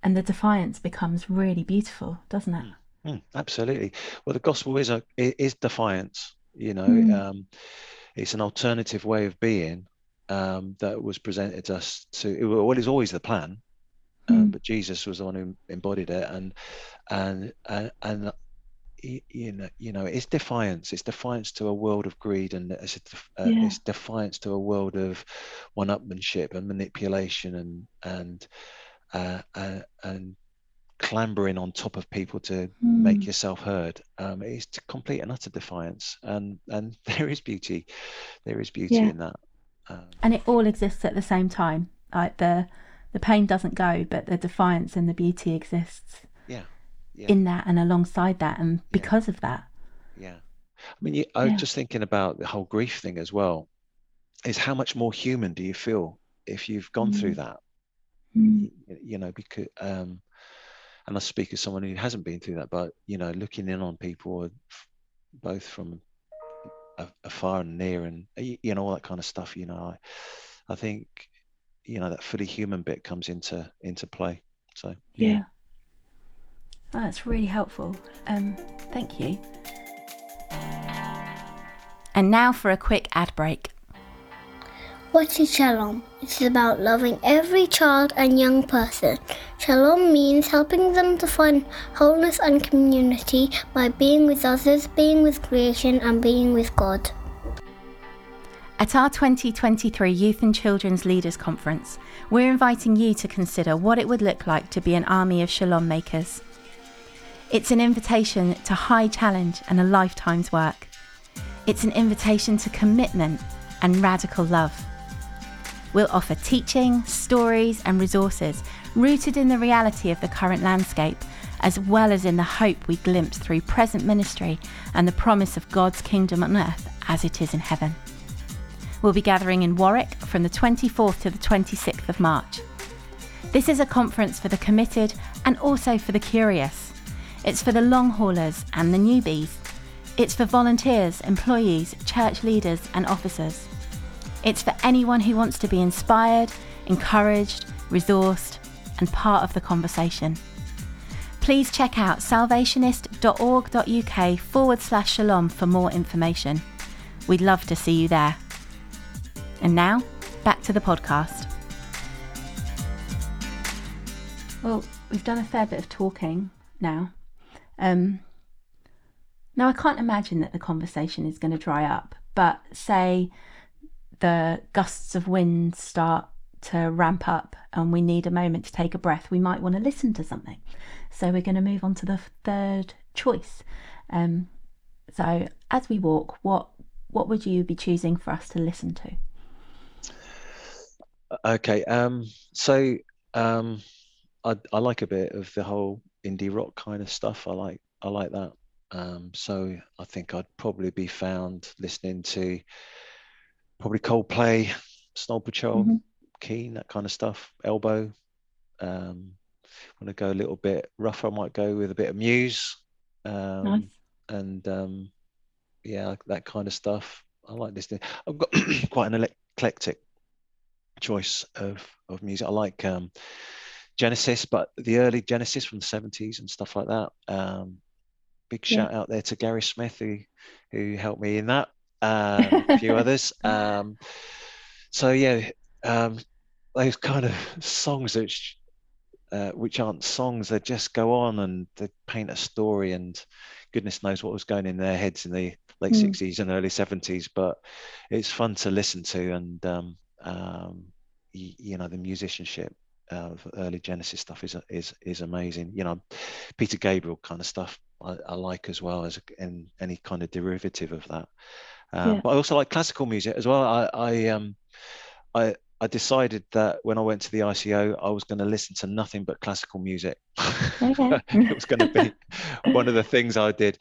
and the defiance becomes really beautiful doesn't it mm, absolutely well the gospel is a is defiance you know mm. um, it's an alternative way of being um, that was presented to us to well it's always the plan mm. but Jesus was the one who embodied it, and and and, and you know, you know, it's defiance. It's defiance to a world of greed, and it's, uh, yeah. it's defiance to a world of one-upmanship and manipulation, and and uh, uh, and clambering on top of people to mm. make yourself heard. Um, it's complete and utter defiance, and and <laughs> there is beauty, there is beauty yeah. in that. Um, and it all exists at the same time. Like the the pain doesn't go, but the defiance and the beauty exists. Yeah yeah. in that and alongside that and because yeah. of that yeah i mean you, i was just thinking about the whole grief thing as well is how much more human do you feel if you've gone mm. through that mm. you, you, know because um and i speak as someone who hasn't been through that but you know looking in on people both from afar and near and you know all that kind of stuff you know i i think you know that fully human bit comes into into play so yeah, yeah. Oh, that's really helpful. Um, thank you. And now for a quick ad break. What is Shalom? It is about loving every child and young person. Shalom means helping them to find wholeness and community by being with others, being with creation, and being with God. At our 2023 Youth and Children's Leaders Conference, we're inviting you to consider what it would look like to be an army of Shalom makers. It's an invitation to high challenge and a lifetime's work. It's an invitation to commitment and radical love. We'll offer teaching, stories, and resources rooted in the reality of the current landscape, as well as in the hope we glimpse through present ministry and the promise of God's kingdom on earth as it is in heaven. We'll be gathering in Warwick from the 24th to the 26th of March. This is a conference for the committed and also for the curious. It's for the long haulers and the newbies. It's for volunteers, employees, church leaders, and officers. It's for anyone who wants to be inspired, encouraged, resourced, and part of the conversation. Please check out salvationist.org.uk forward slash shalom for more information. We'd love to see you there. And now, back to the podcast. Well, we've done a fair bit of talking now. Um, now, I can't imagine that the conversation is going to dry up, but say the gusts of wind start to ramp up and we need a moment to take a breath, we might want to listen to something. So, we're going to move on to the third choice. Um, so, as we walk, what what would you be choosing for us to listen to? Okay, um, so um, I, I like a bit of the whole indie rock kind of stuff. I like I like that. Um, so I think I'd probably be found listening to probably Coldplay, Snow Patrol, mm-hmm. Keane, that kind of stuff. Elbow. Um, want to go a little bit rougher, I might go with a bit of Muse. Um, nice. And um, yeah, that kind of stuff. I like listening. I've got <clears throat> quite an eclectic choice of of music. I like um, Genesis, but the early Genesis from the 70s and stuff like that. Um, big yeah. shout out there to Gary Smith who who helped me in that. <laughs> Um, a few others. Um, so yeah, um, those kind of songs which uh, which aren't songs, they just go on and they paint a story, and goodness knows what was going in their heads in the late mm. 60s and early 70s. But it's fun to listen to, and um, um, you, you know the musicianship of early Genesis stuff is is is amazing. You know, Peter Gabriel kind of stuff I, I like as well as in any kind of derivative of that. Um, yeah. But I also like classical music as well. I I um I I decided that when I went to the ICO, I was going to listen to nothing but classical music. Okay. <laughs> it was going to be one of the things I did.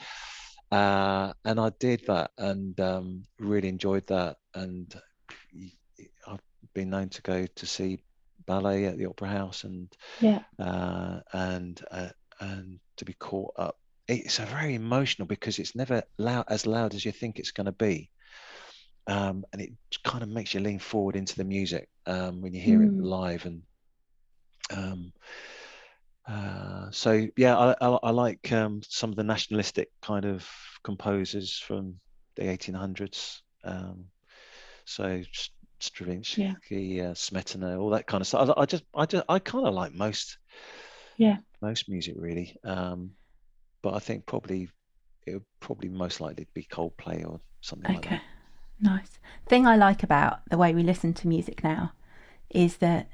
Uh, and I did that and um, really enjoyed that. And I've been known to go to see ballet at the Opera House and yeah, uh, and uh, and to be caught up. It's a very emotional because it's never loud as loud as you think it's going to be, um, and it kind of makes you lean forward into the music um, when you hear mm. it live and. Um, uh, so yeah, I, I, I like um, some of the nationalistic kind of composers from the 1800s. Um, so Stravinsky, uh, Smetana, all that kind of stuff. I, I just, I just, I kind of like most, yeah, most music really. Um, but I think probably it would probably most likely be Coldplay or something okay. like that. Nice. Thing I like about the way we listen to music now is that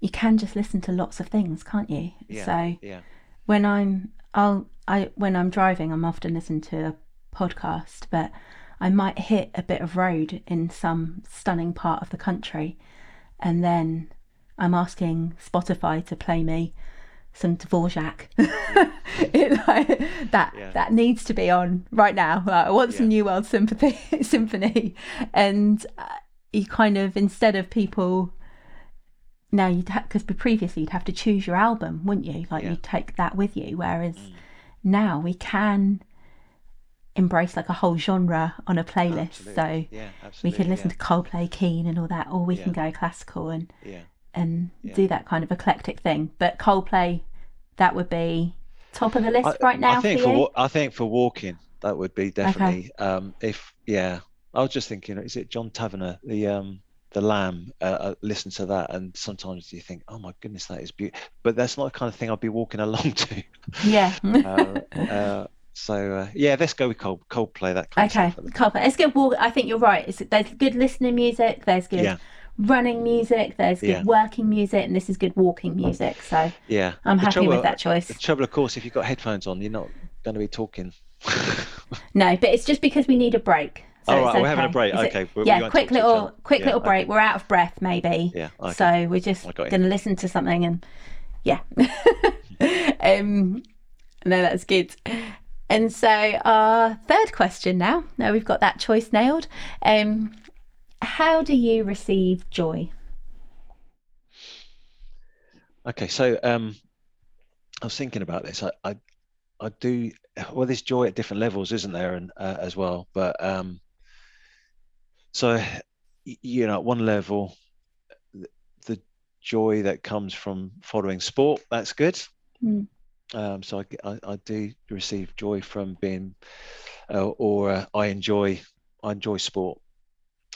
you can just listen to lots of things, can't you? Yeah, so yeah, when I'm I'll I when I'm driving I'm often listening to a podcast, but I might hit a bit of road in some stunning part of the country and then I'm asking Spotify to play me some Dvorak. <laughs> it, like, that Yeah. that needs to be on right now. Like, I want some Yeah. New World Sympathy <laughs> Symphony, and uh, you kind of instead of people now you'd because previously you'd have to choose your album, wouldn't you? Like Yeah. you'd take that with you, whereas Mm. now we can embrace like a whole genre on a playlist. Absolutely. So yeah, we could listen to Coldplay, Keane, and all that, or we can go classical and yeah, yeah. and Yeah. do that kind of eclectic thing. But Coldplay, that would be top of the list right now I think for for. I think for walking that would be definitely. Um, if yeah, I was just thinking, is it John Tavener, the um, the Lamb? Uh, uh, listen to that, and sometimes you think, oh my goodness, that is beautiful. But that's not the kind of thing I'd be walking along <laughs> to. yeah. uh, uh, so uh, yeah, let's go with Cold Coldplay. That kind okay, of. Coldplay. It's good. Walk. I think you're right. It's, there's good listening music. There's good Yeah. running music. There's good Yeah. working music, and this is good walking music. So Yeah, I'm The happy trouble- with that choice. The trouble, of course, if you've got headphones on, you're not going to be talking. <laughs> No, but it's just because we need a break. So All it's right, we're having a break. Is Okay, we yeah, quick talk to each little, quick Yeah, little okay. break. We're out of breath, maybe. yeah. Okay. So we're just I got you. going to listen to something and yeah. <laughs> um, no, that's good. And so our third question now. Now we've got that choice nailed. Um, how do you receive joy? Okay, so um, I was thinking about this. I, I, I do. Well, there's joy at different levels, isn't there, and uh, as well. But um, so you know, at one level, the joy that comes from following sport, that's good. Mm. Um, so i i do receive joy from being, uh, or uh, I enjoy, I enjoy sport,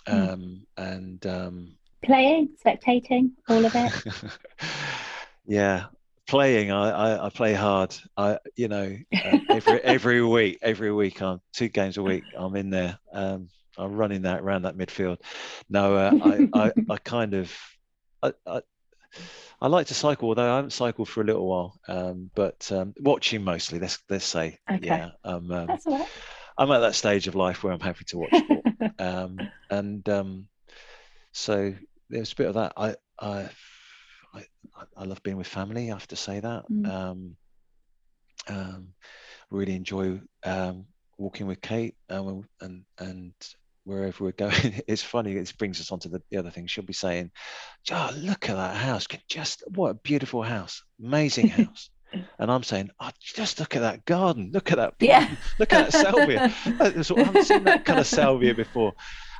Mm. um, and um, Playing, spectating, all of it. <laughs> yeah. Playing I, I i play hard. I you know uh, every <laughs> every week every week i'm two games a week i'm in there um i'm running that around that midfield. No uh, I, I i kind of I, I like to cycle, although I haven't cycled for a little while. Um, but um, watching mostly, let's let's say, Okay. yeah. Um, um, That's all right. I'm at that stage of life where I'm happy to watch sport <laughs> um, and um, so there's a bit of that. I, I, I, I love being with family. I have to say that. Mm. Um, um, really enjoy um, walking with Kate um, and and wherever we're going. <laughs> It's funny. It brings us on to the, the other thing. She'll be saying, "Oh, look at that house! Just what a beautiful house! Amazing <laughs> house." And I'm saying, oh, just look at that garden. Look at that. Yeah. Look at that salvia. <laughs> I haven't seen that kind of salvia before.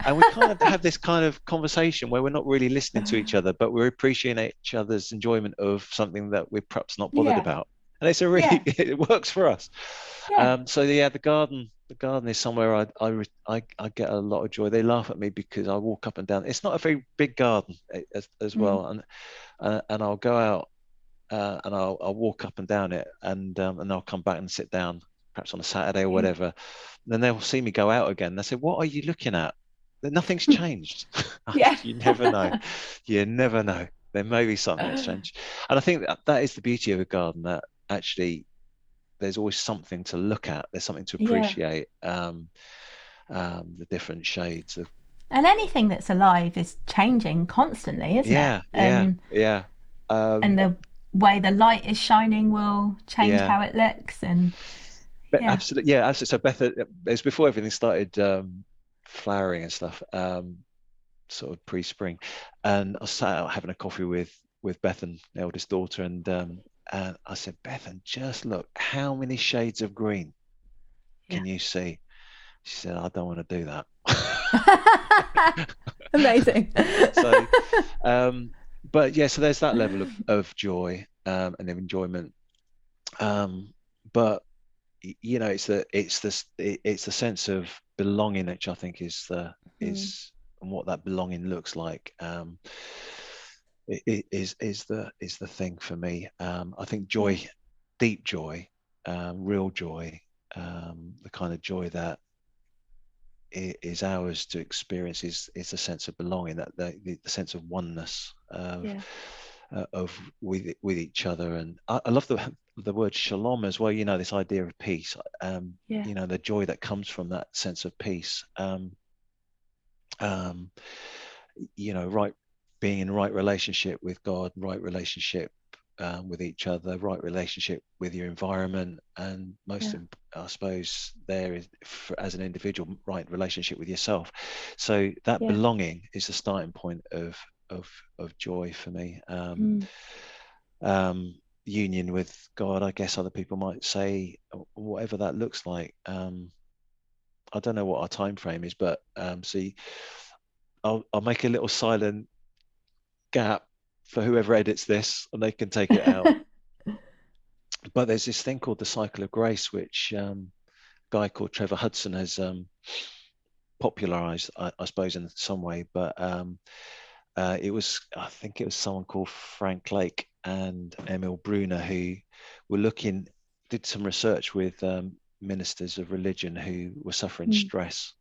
And we kind of have this kind of conversation where we're not really listening to each other, but we're appreciating each other's enjoyment of something that we're perhaps not bothered Yeah. about. And it's a really, it works for us. Yeah. Um, so yeah, the garden, the garden is somewhere I, I, I, I get a lot of joy. They laugh at me because I walk up and down. It's not a very big garden eh, as, as Mm. well, and uh, and I'll go out uh, and I'll, I'll walk up and down it, and um, and I'll come back and sit down, perhaps on a Saturday or Mm. whatever. then they'll see me go out again. They say, "What are you looking at?" Nothing's changed. <laughs> <laughs> Yeah. you never know. <laughs> You never know. There may be something that's changed, and I think that that is the beauty of a garden. That actually, there's always something to look at. There's something to Yeah. appreciate. Um, um, the different shades of And anything that's alive is changing constantly, isn't yeah, it? yeah, Um, yeah. Um, and the way the light is shining will change Yeah. how it looks. And But Yeah. absolutely, yeah, absolutely. So Beth, uh, it was before everything started um, flowering and stuff, um, sort of pre-spring, and I sat out having a coffee with with Beth and eldest daughter, and um, and I said, Bethan, just look, how many shades of green can you see? She said, I don't want to do that. <laughs> amazing. <laughs> so, um, but yeah, so there's that level of, of joy um, and of enjoyment. Um, but you know, it's the it's this it's the sense of belonging, which I think is the Mm. is and what that belonging looks like um, is is the is the thing for me. Um, I think joy, deep joy, um, real joy, um, the kind of joy that is ours to experience is is a sense of belonging, that the, the sense of oneness of, yeah. uh, of with with each other. And I, I, love the the word shalom as well. You know, this idea of peace. Um, yeah. You know, the joy that comes from that sense of peace. Um, um, you know, right being in right relationship with God, right relationship um, with each other, right relationship with your environment, and most, yeah. I suppose, there is for, as an individual, right relationship with yourself. So that yeah. belonging is the starting point of of of joy for me. Um, mm. um, union with God, I guess other people might say, whatever that looks like. Um, I don't know what our time frame is, but um, see, I'll, I'll make a little silent gap for whoever edits this and they can take it out. <laughs> but there's this thing called the cycle of grace, which um, a guy called Trevor Hudson has um, popularized, I, I, suppose, in some way. But um, uh, it was, I think it was someone called Frank Lake and Emil Brunner who were looking, did some research with um, ministers of religion who were suffering mm. stress.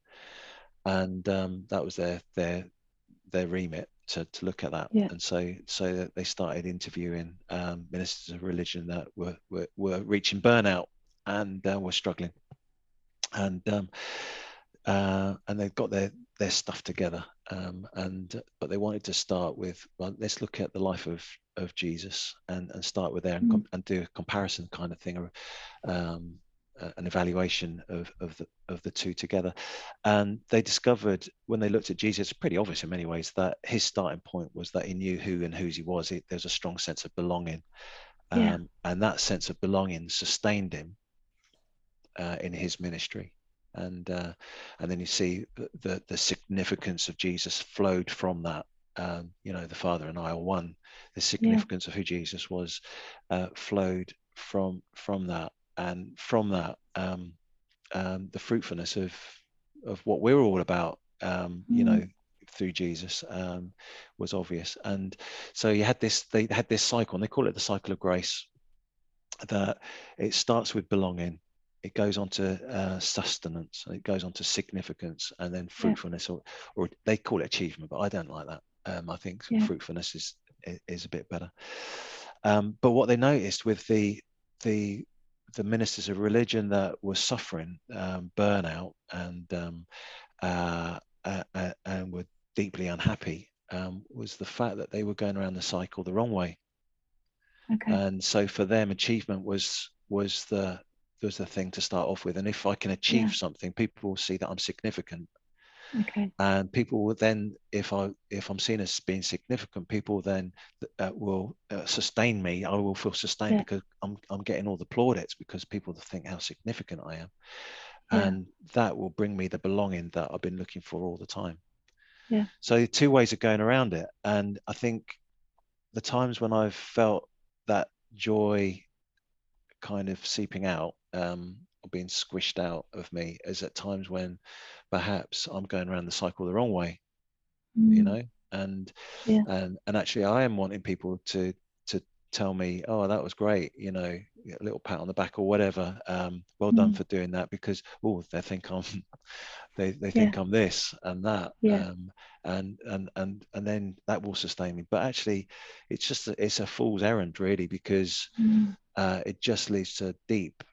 And um, that was their their their remit to, to look at that. Yeah. And so so they started interviewing um, ministers of religion that were were, were reaching burnout and uh, were struggling. And um, uh, and they've got their their stuff together. Um, and but they wanted to start with well, let's look at the life of of Jesus and and start with there and, mm. and do a comparison kind of thing. Um, an evaluation of, of the of the two together. And they discovered when they looked at jesus pretty obvious in many ways that his starting point was that he knew who and whose he was. He, there was a strong sense of belonging. Um, yeah. and that sense of belonging sustained him uh, in his ministry. And uh, and then you see the the significance of jesus flowed from that. Um, you know the father and i are one. The significance yeah. of who jesus was uh, flowed from from that and from that um, um, the fruitfulness of of what we're all about um, mm. you know through jesus um, was obvious and so you had this they had this cycle and they call it the cycle of grace that it starts with belonging it goes on to uh, sustenance it goes on to significance and then fruitfulness yeah. or, or they call it achievement but i don't like that um, i think yeah. fruitfulness is is a bit better um, but what they noticed with the the the ministers of religion that were suffering um, burnout and um, uh, uh, and were deeply unhappy um, was the fact that they were going around the cycle the wrong way. Okay. And so for them, achievement was was the was the thing to start off with. And if I can achieve yeah. something, people will see that I'm significant Okay. And people will then, if I if I'm seen as being significant, people then uh, will uh, sustain me. I will feel sustained yeah. because I'm I'm getting all the plaudits because people think how significant I am, yeah. and that will bring me the belonging that I've been looking for all the time. Yeah. So two ways of going around it, and I think the times when I've felt that joy kind of seeping out um, or being squished out of me is at times when perhaps I'm going around the cycle the wrong way, mm. you know, and yeah. and and actually I am wanting people to to tell me, oh, that was great, you know, a little pat on the back or whatever. Um, well mm. done for doing that because oh, they think I'm <laughs> they they think yeah. I'm this and that. Yeah. Um, and and and and then that will sustain me. But actually, it's just a, it's a fool's errand really because mm. uh, it just leads to deep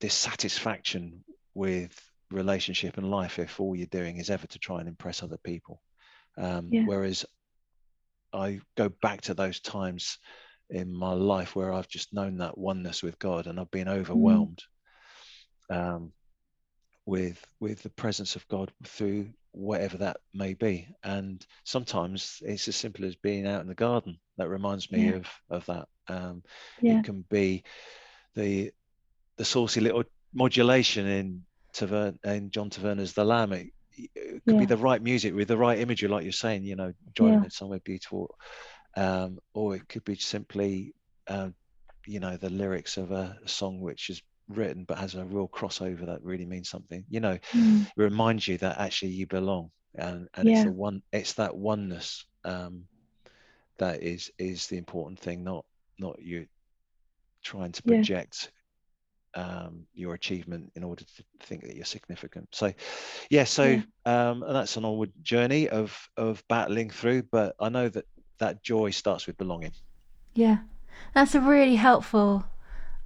dissatisfaction with relationship and life if all you're doing is ever to try and impress other people. Um, yeah. Whereas I go back to those times in my life where I've just known that oneness with God and I've been overwhelmed mm. um, with with the presence of God through whatever that may be. And sometimes it's as simple as being out in the garden. That reminds me yeah. of of that. Um, yeah. It can be the the saucy little modulation in Tavern and John Tavener's The Lamb. It, it could yeah. be the right music with the right imagery, like you're saying, you know, driving yeah. somewhere beautiful, um, or it could be simply, um, you know, the lyrics of a, song which is written but has a real crossover that really means something. You know, mm. it reminds you that actually you belong and and Yeah. it's the one it's that oneness um, that is is the important thing, not not you trying to project um, your achievement in order to think that you're significant. So, yeah, so Yeah. um, and that's an onward journey of of battling through. But I know that that joy starts with belonging. Yeah, that's a really helpful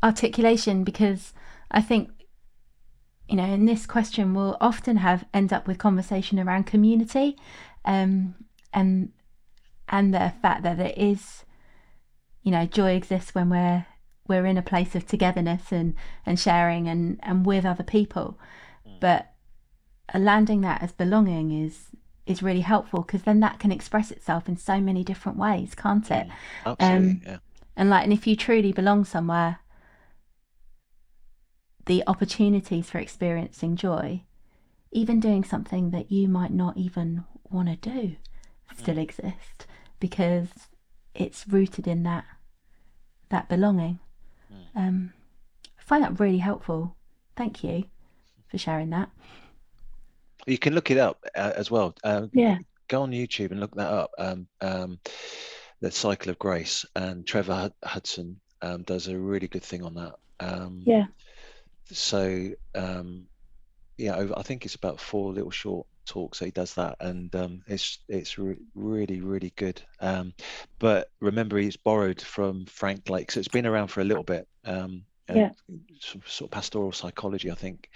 articulation because I think, you know, in this question we'll often have end up with conversation around community, um, and and the fact that it is, you know, joy exists when we're we're in a place of togetherness and and sharing and and with other people, mm. but landing that as belonging is is really helpful because then that can express itself in so many different ways, can't it? Mm. Absolutely, Um, yeah. And like, and if you truly belong somewhere, the opportunities for experiencing joy, even doing something that you might not even want to do, still mm. exist because it's rooted in that that belonging. Um, I find that really helpful. Thank you for sharing that. You can look it up uh, as well. Uh, Yeah. Go on YouTube and look that up. Um, um, the Cycle of Grace, and Trevor Hudson um, does a really good thing on that. Um, Yeah. so um yeah i think it's about four little short talks that he does that and um it's it's re- really really good um but remember he's borrowed from frank lake so it's been around for a little bit um Yeah. sort of- pastoral psychology i think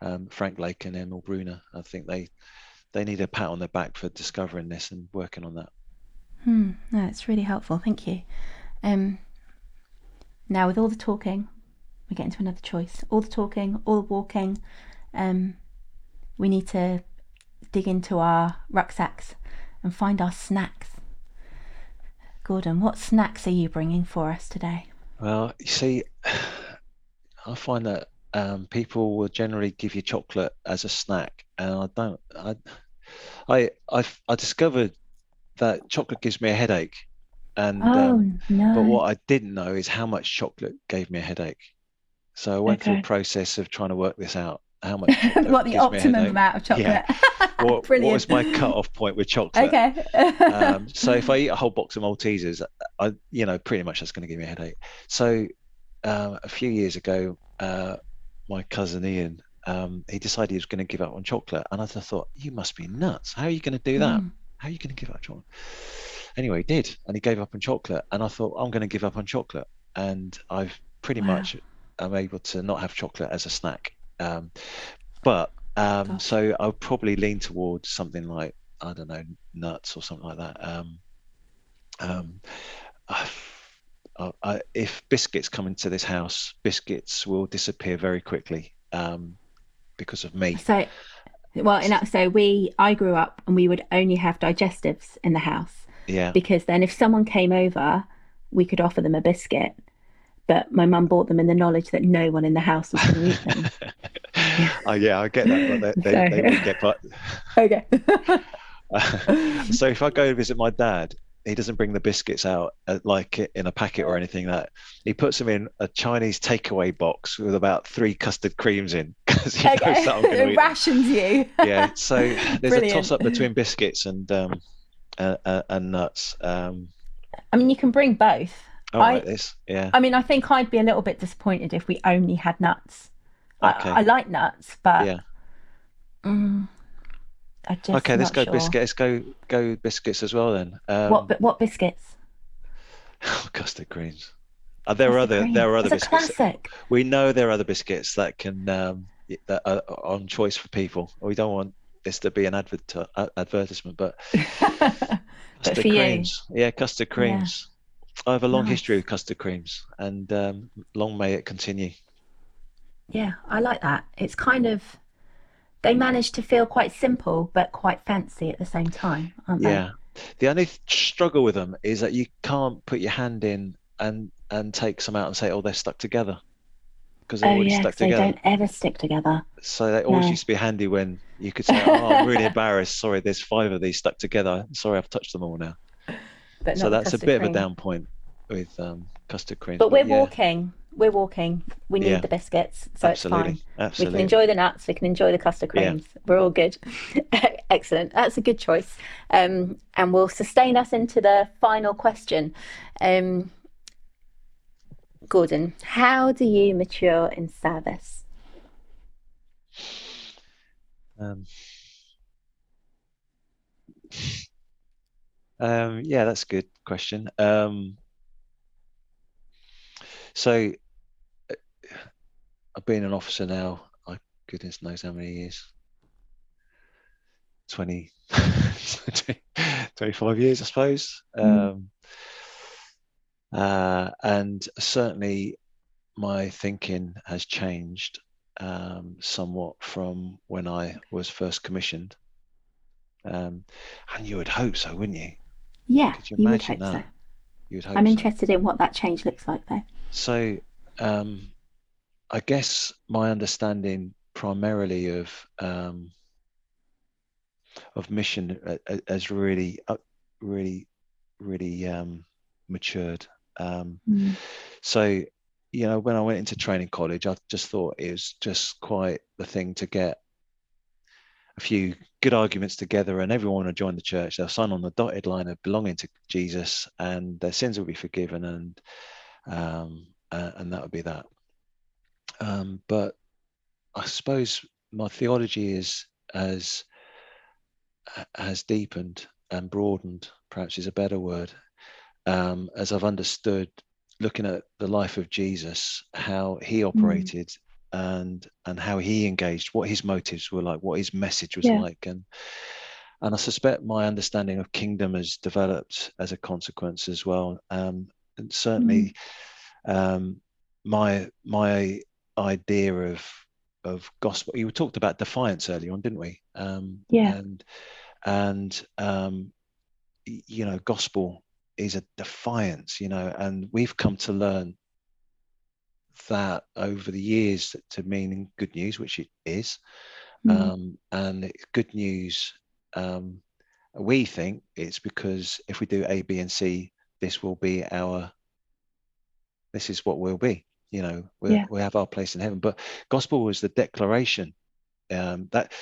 um frank lake and emil brunner i think they they need a pat on the back for discovering this and working on that Hmm. No, it's really helpful. Thank you. Um, now, with all the talking, we get into another choice. All the talking, all the walking. Um, we need to dig into our rucksacks and find our snacks. Gordon, what snacks are you bringing for us today? Well, you see, <sighs> I find that um, people will generally give you chocolate as a snack, and I don't. I, I, I, I discovered that chocolate gives me a headache, and Oh um, no! but what I didn't know is how much chocolate gave me a headache. So I went through a process of trying to work this out. How <laughs> much? what the gives me a optimum amount of chocolate? Yeah. <laughs> What, what was my cut-off point with chocolate? Okay. um, so if I eat a whole box of Maltesers, I, you know, pretty much that's going to give me a headache. So um, a few years ago, uh, my cousin Ian, um, he decided he was going to give up on chocolate, and I thought, you must be nuts. How are you going to do that? Mm. How are you going to give up chocolate? Anyway, he did, and he gave up on chocolate, and I thought, I'm going to give up on chocolate, and I've pretty Wow. much am able to not have chocolate as a snack. Um, but um, Gosh. so I'll probably lean towards something like I don't know nuts or something like that. Um, um, I, I, if biscuits come into this house, biscuits will disappear very quickly um, because of me. So, well, so we, I grew up and we would only have digestives in the house Yeah, because then if someone came over, we could offer them a biscuit. But my mum bought them in the knowledge that no one in the house was going to eat them. <laughs> <laughs> oh yeah, I get that, but they, they, they would get but. <laughs> okay. <laughs> so if I go visit my dad, he doesn't bring the biscuits out uh, like in a packet or anything. That he puts them in a Chinese takeaway box with about three custard creams in because he knows okay. that I'm going to it eat. them. rations you. Yeah, so there's a toss up between biscuits and um, uh, uh, and nuts. Um, I mean, you can bring both. I- like this. Yeah. I mean, I think I'd be a little bit disappointed if we only had nuts. Okay. I, I like nuts, but Yeah. mm, I just Okay, let's go sure. biscuit. Let's go go biscuits as well then. Um, What what biscuits? <laughs> custard creams. Uh, there are other there are other It's a biscuits. classic. We know there are other biscuits that can um, that are on choice for people. We don't want this to be an advert uh, advertisement, but <laughs> custard for you. creams. Yeah, custard Yeah. creams. I have a long history Nice. with custard creams, and um, long may it continue. Yeah, I like that. It's kind of they manage to feel quite simple but quite fancy at the same time, aren't they? Yeah. The only struggle with them is that you can't put your hand in and and take some out and say, "Oh, they're stuck together," because they're Oh already yeah, stuck 'cause they together. don't ever stick together. So they always No. used to be handy when you could say, "Oh, I'm really embarrassed. Sorry, there's five of these stuck together. Sorry, I've touched them all now." But so that's a custard bit of a down point with um, custard creams. But we're yeah. walking. We're walking. We need Yeah. the biscuits, so absolutely, it's fine. absolutely. We can enjoy the nuts. We can enjoy the custard Yeah. creams. We're all good. <laughs> Excellent. That's a good choice. Um, and will sustain us into the final question. Um, Gordon, how do you mature in service? Um, um, yeah, that's a good question. Um, so I've been an officer now. I goodness knows how many years. 20, <laughs> 25 years, I suppose. Mm. Um, uh, and certainly my thinking has changed um, somewhat from when I was first commissioned. Um, and you would hope so, wouldn't you? Yeah, Could you you would hope so. You would hope I'm so. interested in what that change looks like, though. So, um, I guess my understanding primarily of um, of mission uh, uh, has really, uh, really, really um, matured. Um, Mm. so, you know, when I went into training college, I just thought it was just quite the thing to get a few good arguments together and everyone would join the church. They'll sign on the dotted line of belonging to Jesus and their sins will be forgiven and um, uh, and that would be that. Um, but I suppose my theology is as has deepened and broadened, perhaps is a better word, um, as I've understood looking at the life of Jesus, how he operated and and how he engaged, what his motives were like, what his message was Yeah. like, and and I suspect my understanding of kingdom has developed as a consequence as well. Um, and certainly, um, my my idea of of gospel. You talked about defiance earlier on, didn't we? Um, Yeah. And and um, you know, gospel is a defiance. You know, and we've come to learn that over the years to mean good news, which it is. Mm. Um, and good news. Um, we think it's because if we do A, B, and C, this will be our. This is what we'll be. You know, we Yeah. we have our place in heaven. But gospel was the declaration um, that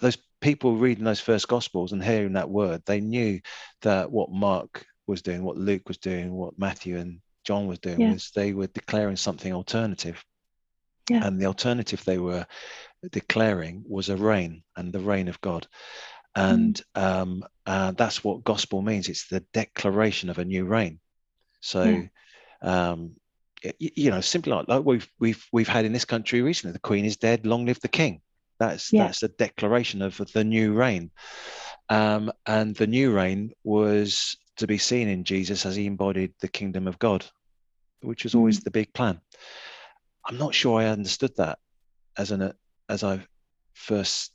those people reading those first gospels and hearing that word, they knew that what Mark was doing, what Luke was doing, what Matthew and John was doing Yeah. was they were declaring something alternative. Yeah. And the alternative they were declaring was a reign and the reign of God. And um, uh, that's what gospel means. It's the declaration of a new reign. So, Yeah. um, you know, simply like, like we've we've we've had in this country recently, the Queen is dead, long live the King. That's Yeah. that's a declaration of the new reign. Um, and the new reign was to be seen in Jesus as he embodied the kingdom of God, which was always the big plan. I'm not sure I understood that as an as I first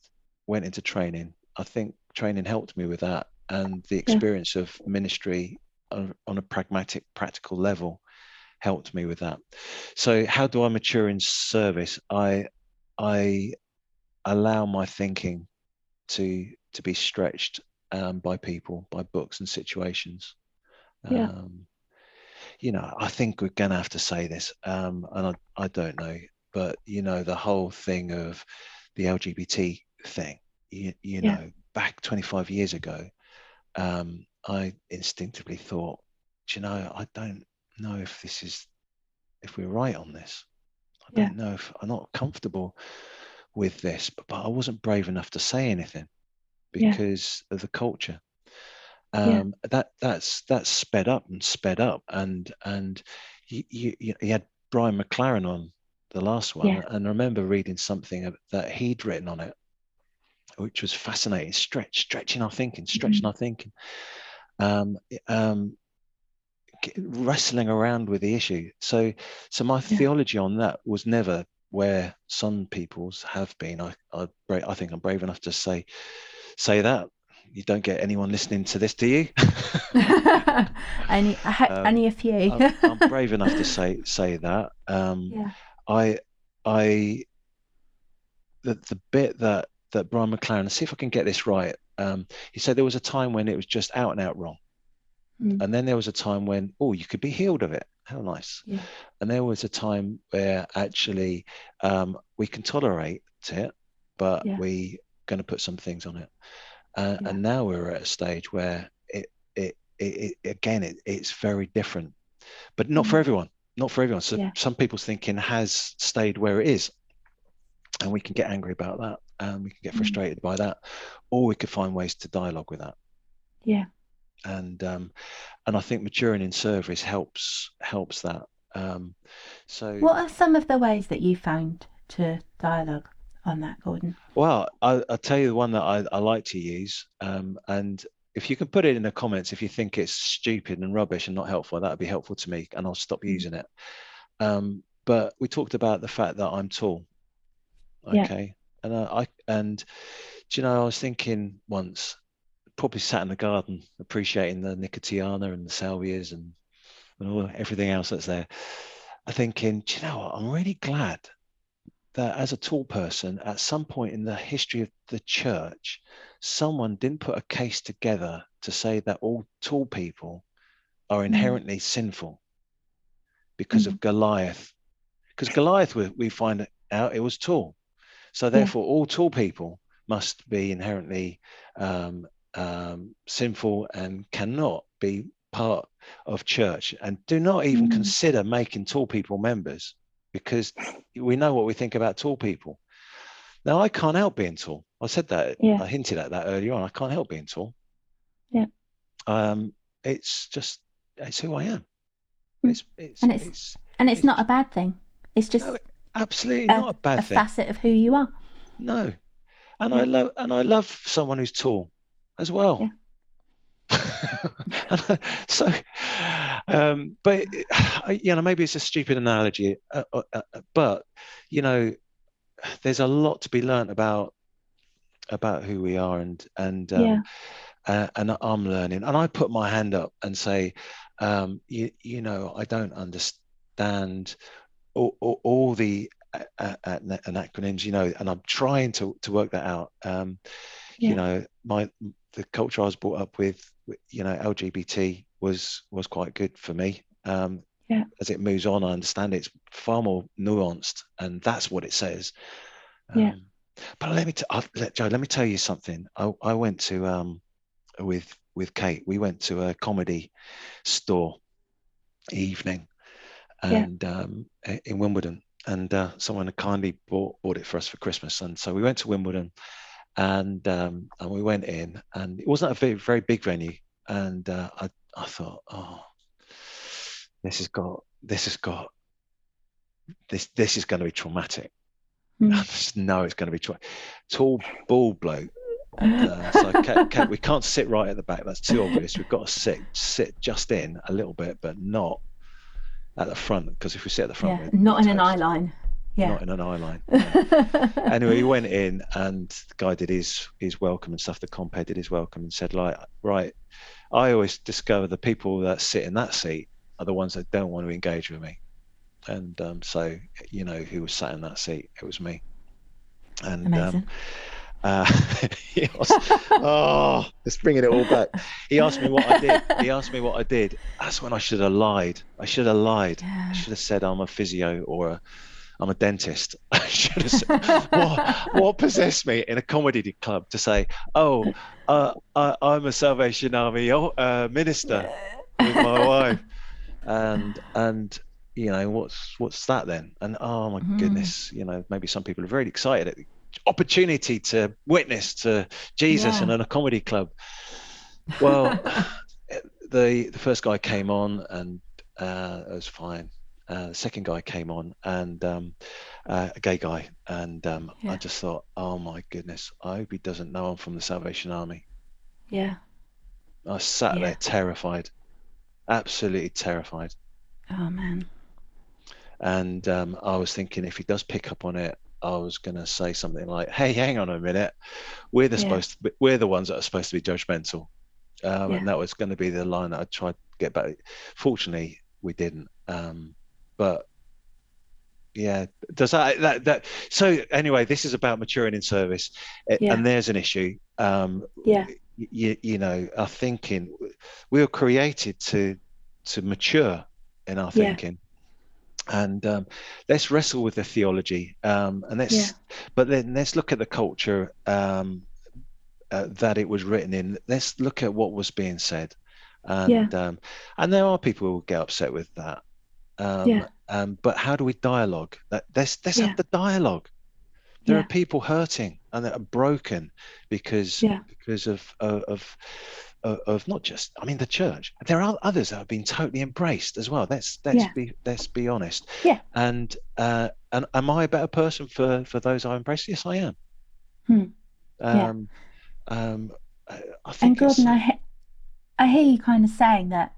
went into training. I think training helped me with that, and the experience of ministry on, on a pragmatic, practical level helped me with that. So, how do I mature in service? I I allow my thinking to to be stretched um, by people, by books and situations. Yeah. Um, you know, I think we're gonna have to say this, um, and I, I don't know, but you know, the whole thing of the LGBT thing, you, you Yeah. know, back 25 years ago, um, I instinctively thought, "Do you know, I don't know if this is, if we're right on this. I Yeah. don't know if I'm not comfortable with this, but, but I wasn't brave enough to say anything Yeah. because of the culture. Yeah. Um, That that's that's sped up and sped up, and and you, you, you had Brian McLaren on the last one, Yeah. and I remember reading something that he'd written on it, which was fascinating. Stretch, stretching our thinking, stretching Mhm. our thinking, um, um, wrestling around with the issue. So, so my Yeah. theology on that was never where some people's have been. I, I, bra- I think I'm brave enough to say, say that. You don't get anyone listening to this, do you? <laughs> only, ho- <laughs> Um, only a few. I'm, I'm brave enough to say say that. Um, <laughs> yeah. I I the the bit that that Brian McLaren, see if I can get this right. Um, he said there was a time when it was just out and out wrong, Mm. and then there was a time when oh you could be healed of it. how nice. Yeah. And there was a time where actually um, we can tolerate it, but Yeah. we going to put some things on it. Uh, Yeah. And now we're at a stage where it, it, it, it again, it, it's very different, but not for Mhm. everyone. Not for everyone. So some people's thinking has stayed where it is, and we can get angry about that, and we can get Mhm. frustrated by that, or we could find ways to dialogue with that Yeah. And um, and I think maturing in service helps helps that. Um, so What are some of the ways that you found to dialogue on that, Gordon? well, I, I'll tell you the one that I, I like to use, um, and if you can put it in the comments if you think it's stupid and rubbish and not helpful, that would be helpful to me, and I'll stop Mm. using it. Um, but we talked about the fact that I'm tall, Yeah. okay, and I, I and do you know I was thinking once, probably sat in the garden appreciating the Nicotiana and the salvias and, and all everything else that's there. I'm thinking, do you know what? I'm really glad that as a tall person, at some point in the history of the church, someone didn't put a case together to say that all tall people are inherently sinful because of Goliath. Because Goliath, we, we find out, it was tall. So therefore, all tall people must be inherently um, um, sinful and cannot be part of church and do not even Mhm. consider making tall people members because we know what we think about tall people. Now, I can't help being tall. I said that, Yeah. I hinted at that earlier on. I can't help being tall. Yeah. Um, it's just, it's who I am. Mm. It's, it's, And it's- it's And it's not a bad thing. It's just no, absolutely a, not a bad a thing. facet of who you are. No. And Yeah. I love and I love someone who's tall as well. I- <laughs> so um but you know maybe it's a stupid analogy uh, uh, uh, but you know there's a lot to be learnt about about who we are and and um, Yeah. uh, and I'm learning and I put my hand up and say um you, you know I don't understand all, all, all the uh, uh, uh, acronyms you know and I'm trying to to work that out um Yeah. you know my the culture I was brought up with you know LGBT was was quite good for me um Yeah. as it moves on I understand it's far more nuanced and that's what it says Yeah. Um, but let me t- I'll, let Jo let me tell you something I, I went to um with with Kate we went to a comedy store evening Yeah. and um in Wimbledon and uh, someone kindly bought bought it for us for Christmas and so we went to Wimbledon and um and we went in and it wasn't a very very big venue and uh, I I thought oh this has got this has got this this is going to be traumatic Mm. <laughs> I just know it's going to be tra- tall bald bloke uh, so we can't sit right at the back. That's too obvious. We've got to sit sit just in a little bit, but not at the front. Because if we sit at the front, yeah. Not in an eye line. Yeah. Not in an eye line. yeah. <laughs> anyway, he went in and the guy did his his welcome and stuff. The compere did his welcome and said, like, right, I always discover the people that sit in that seat are the ones that don't want to engage with me. And um, so, you know, who was sat in that seat? It was me. And um, Amazing. <laughs> uh, he asked, <laughs> oh, it's bringing it all back. He asked me what I did. He asked me what I did. That's when I should have lied. I should have lied. Yeah. I should have said I'm a physio or a, I'm a dentist. <laughs> I should have said, <laughs> what, what possessed me in a comedy club to say, oh, uh, I, I'm a Salvation Army uh, minister with my <laughs> wife, and and you know what's what's that then? And oh my Mhm. goodness, you know maybe some people are very excited at the opportunity to witness to Jesus Yeah. and in a comedy club. Well, the the first guy came on and uh, it was fine. Uh, the second guy came on and um, uh, a gay guy, and um, I just thought, oh my goodness, I hope he doesn't know I'm from the Salvation Army. Yeah. I sat Yeah. there terrified, absolutely terrified. Oh man. And um, I was thinking, if he does pick up on it, I was going to say something like, "Hey, hang on a minute, we're the Yeah. supposed be, we're the ones that are supposed to be judgmental," um, Yeah. and that was going to be the line that I tried to get back. Fortunately, we didn't. Um, but yeah, does that that that? So anyway, this is about maturing in service, Yeah. and there's an issue. Um, Yeah. you, you know, our thinking. We were created to to mature in our Yeah. thinking. And um, let's wrestle with the theology, um, and let's, Yeah. but then let's look at the culture um, uh, that it was written in. Let's look at what was being said, and um, and there are people who will get upset with that. Um, Yeah. um, but how do we dialogue? That let's let's Yeah. have the dialogue. There Yeah. are people hurting and that are broken because because of of, of of not just I mean the church. There are others that have been totally embraced as well. Let's let's Yeah. be let's be honest. Yeah. And uh, and am I a better person for for those I embrace? Yes, I am. Hmm. Yeah. Um, um, I I And think it's- Gordon, I, he- I hear you kind of saying that.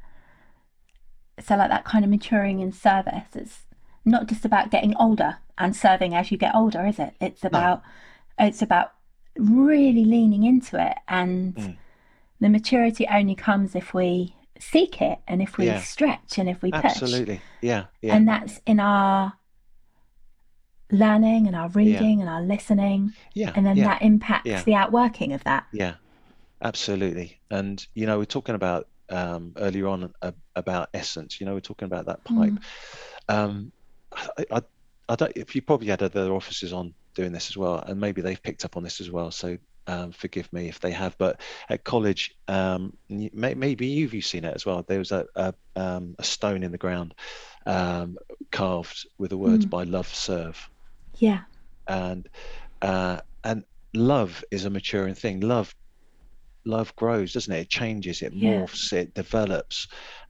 So, like that kind of maturing in service, it's not just about getting older and serving as you get older, is it? It's about, it's about really leaning into it, and Mm. the maturity only comes if we seek it and if we Yeah. stretch and if we push. absolutely yeah yeah And that's in our learning and our reading and our listening, yeah and then yeah. that impacts Yeah. the outworking of that. Yeah, absolutely. And you know, we're talking about um, earlier on uh, about essence. You know, we're talking about that pipe. Mm. Um, I, I, I don't. If you probably had other officers on doing this as well, and maybe they've picked up on this as well. So um, forgive me if they have. But at college, um, may, maybe you've you've seen it as well. There was a a, um, a stone in the ground um, carved with the words Mm. "by love serve." Yeah, and uh, and love is a maturing thing. Love love grows, doesn't it? It changes, it Yeah. morphs, it develops.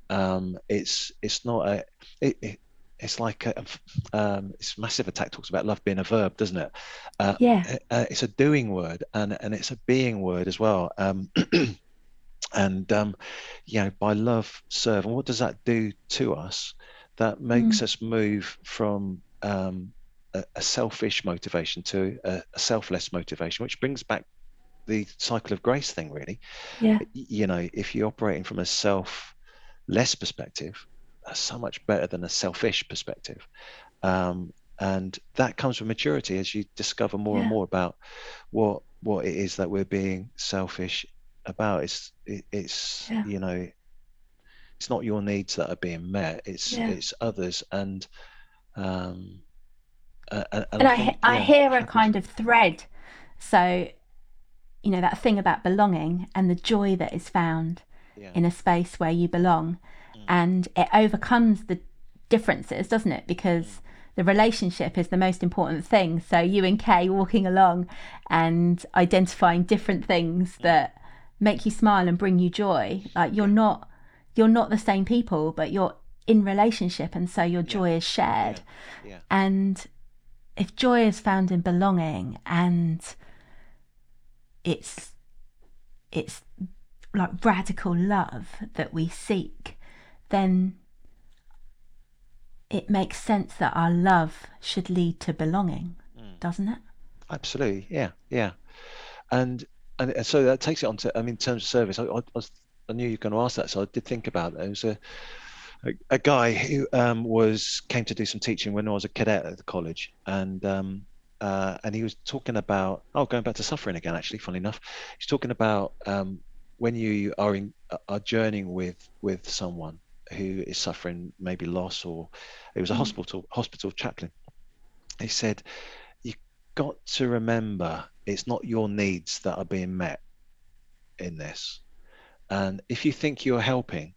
Um, it's it's not a it, it it's like a, um, it's massive attack talks about love being a verb, doesn't it? Uh, yeah, uh, it's a doing word and and it's a being word as well. Um, <clears throat> and um, you know, by love serve, and what does that do to us? That makes us move from um, a, a selfish motivation to a, a selfless motivation, which brings back the cycle of grace thing, really. yeah, You know, if you're operating from a self-less perspective, that's so much better than a selfish perspective. Um, and that comes with maturity as you discover more Yeah. and more about what what it is that we're being selfish about. It's it, it's Yeah. you know, it's not your needs that are being met. It's Yeah. it's others and um, a- a- and I, think, I yeah, hear a kind of thread. So, you know, that thing about belonging and the joy that is found yeah, in a space where you belong. Mm. And it overcomes the differences, doesn't it? Because the relationship is the most important thing. So, you and Kate walking along and identifying different things that make you smile and bring you joy. Like, you're not. You're not the same people, but you're in relationship, and so your joy is shared. yeah. And if joy is found in belonging and it's it's like radical love that we seek, then it makes sense that our love should lead to belonging, doesn't it? Absolutely, yeah, yeah, and and so that takes it on to. I mean, in terms of service, I, I, was, I knew you were going to ask that, so I did think about it. There was a a, a guy who um, was came to do some teaching when I was a cadet at the college, and um, uh, and he was talking about oh, going back to suffering again. Actually, funny enough, he's talking about um, when you are in are journeying with with someone who is suffering maybe loss or it was a Mm. hospital hospital chaplain. He said "You got to remember it's not your needs that are being met in this. And if you think you're helping,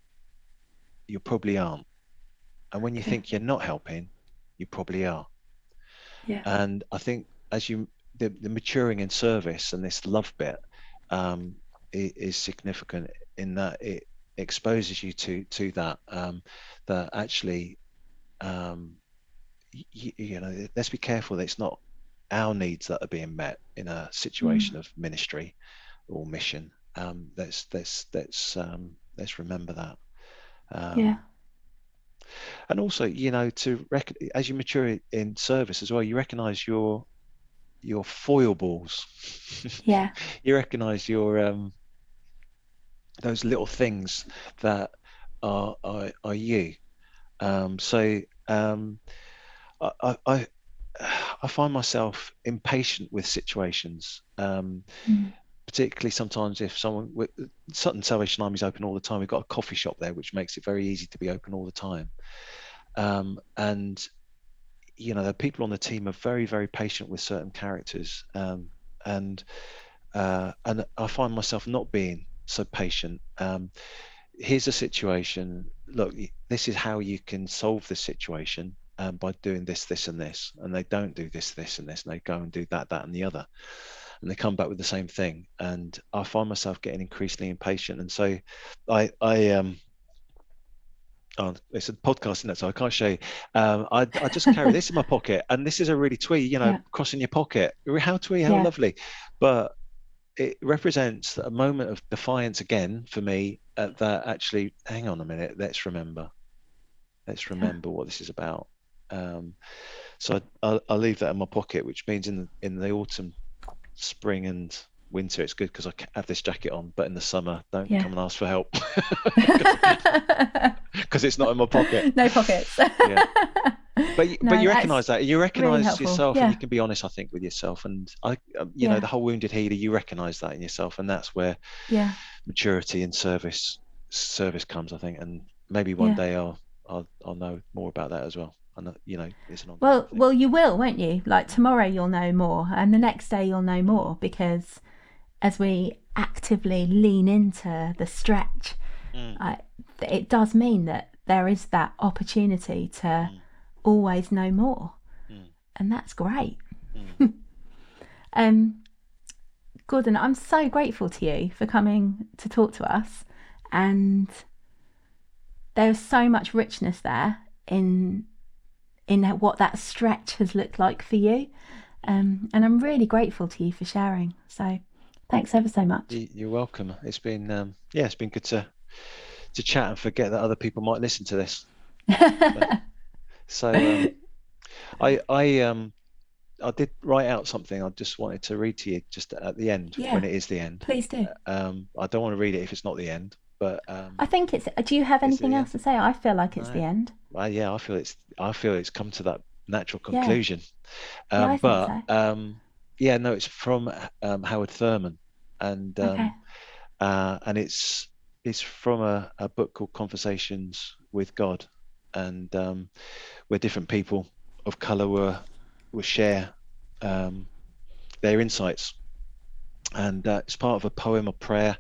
you probably aren't. And when you think you're not helping, you probably are. Yeah. And I think as you the, the maturing in service and this love bit um, is significant in that it exposes you to to that um, that actually um, you, you know let's be careful that it's not our needs that are being met in a situation of ministry or mission um, let's let's let's um, let's remember that um, yeah. And also you know to rec- as you mature in service as well you recognize your your foibles <laughs> Yeah. you recognize your um those little things that are are, are you um so um I, I i <sighs> find myself impatient with situations um Mm. Particularly sometimes if someone with Sutton Salvation Army is open all the time. We've got a coffee shop there, which makes it very easy to be open all the time. Um, and you know, the people on the team are very, very patient with certain characters, um, and uh, and I find myself not being so patient. Um, here's a situation. Look, this is how you can solve this situation um, by doing this, this, and this. And they don't do this, this, and this, and they go and do that, that, and the other and they come back with the same thing and i find myself getting increasingly impatient and so i i um Oh, it's a podcast, isn't it? So I can't show you. Um, I, I just carry this in my <laughs> pocket, and this is a really twee, you know, yeah. crossing your pocket. How twee, how yeah. lovely. But it represents a moment of defiance again for me. Uh, that actually, hang on a minute, let's remember. Let's remember yeah. what this is about. Um, so I, will leave that in my pocket, which means in the, in the autumn spring and winter it's good because I have this jacket on, but in the summer, don't yeah. come and ask for help <laughs> <laughs> because it's not in my pocket. <laughs> No pockets. yeah. But no, but you recognise that you recognise really yourself yeah. and you can be honest, I think, with yourself. And I, um, you yeah. know, the whole wounded healer, you recognise that in yourself, and that's where yeah maturity and service service comes, I think. And maybe one day I'll I'll I'll know more about that as well and you know it's an well thing. well you will won't you like tomorrow you'll know more and the next day you'll know more because as we actively lean into the stretch mm. uh, it does mean that there is that opportunity to mm. always know more mm. and that's great mm. <laughs> um gordon i'm so grateful to you for coming to talk to us and there's so much richness there in in what that stretch has looked like for you. Um, and I'm really grateful to you for sharing. So thanks ever so much. You're welcome. It's been um, yeah, it's been good to to chat and forget that other people might listen to this. <laughs> so um, I I um I did write out something. I just wanted to read to you just at the end yeah, when it is the end. Please do. Um, I don't want to read it if it's not the end. But um, I think it's. Do you have anything else to say? I feel like it's the end. Well, yeah, I feel it's. I feel it's come to that natural conclusion. Yeah. Um, yeah, but so. um, yeah, no, it's from um, Howard Thurman, and um, okay. uh, and it's it's from a, a book called Conversations with God, and um, where different people of color were will share um, their insights, and uh, it's part of a poem of prayer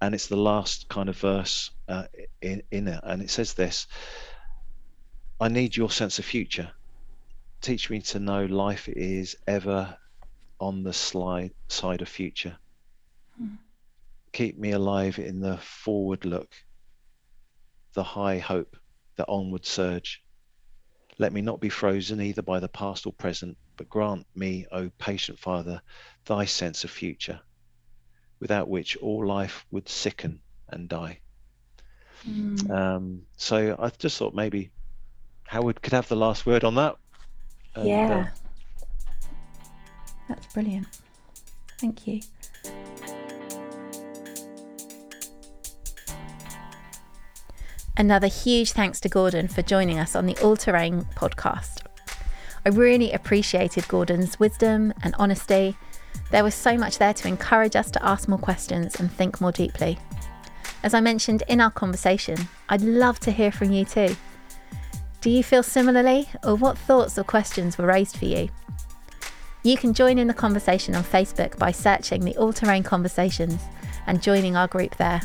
and it's the last kind of verse uh, in, in it, and it says this: "I need your sense of future. Teach me to know life is ever on the slide side of future. Hmm. Keep me alive in the forward look, the high hope, the onward surge." Let me not be frozen either by the past or present, but grant me, O patient Father, thy sense of future without which all life would sicken and die. Mm. Um, so I just thought maybe Howard could have the last word on that. And, yeah. Uh, That's brilliant. Thank you. Another huge thanks to Gordon for joining us on the All Terrain podcast. I really appreciated Gordon's wisdom and honesty there was so much there to encourage us to ask more questions and think more deeply. As I mentioned in our conversation, I'd love to hear from you too. Do you feel similarly, or what thoughts or questions were raised for you? You can join in the conversation on Facebook by searching the All Terrain Conversations and joining our group there.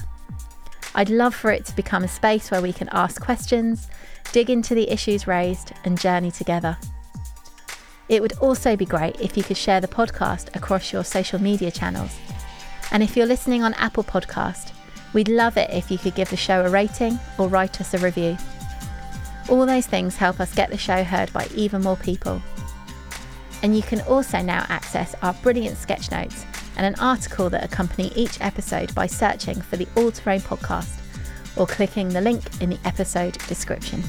I'd love for it to become a space where we can ask questions, dig into the issues raised, and journey together. It would also be great if you could share the podcast across your social media channels. And if you're listening on Apple Podcast, we'd love it if you could give the show a rating or write us a review. All those things help us get the show heard by even more people. And you can also now access our brilliant sketch notes and an article that accompany each episode by searching for the All Terrain podcast or clicking the link in the episode description.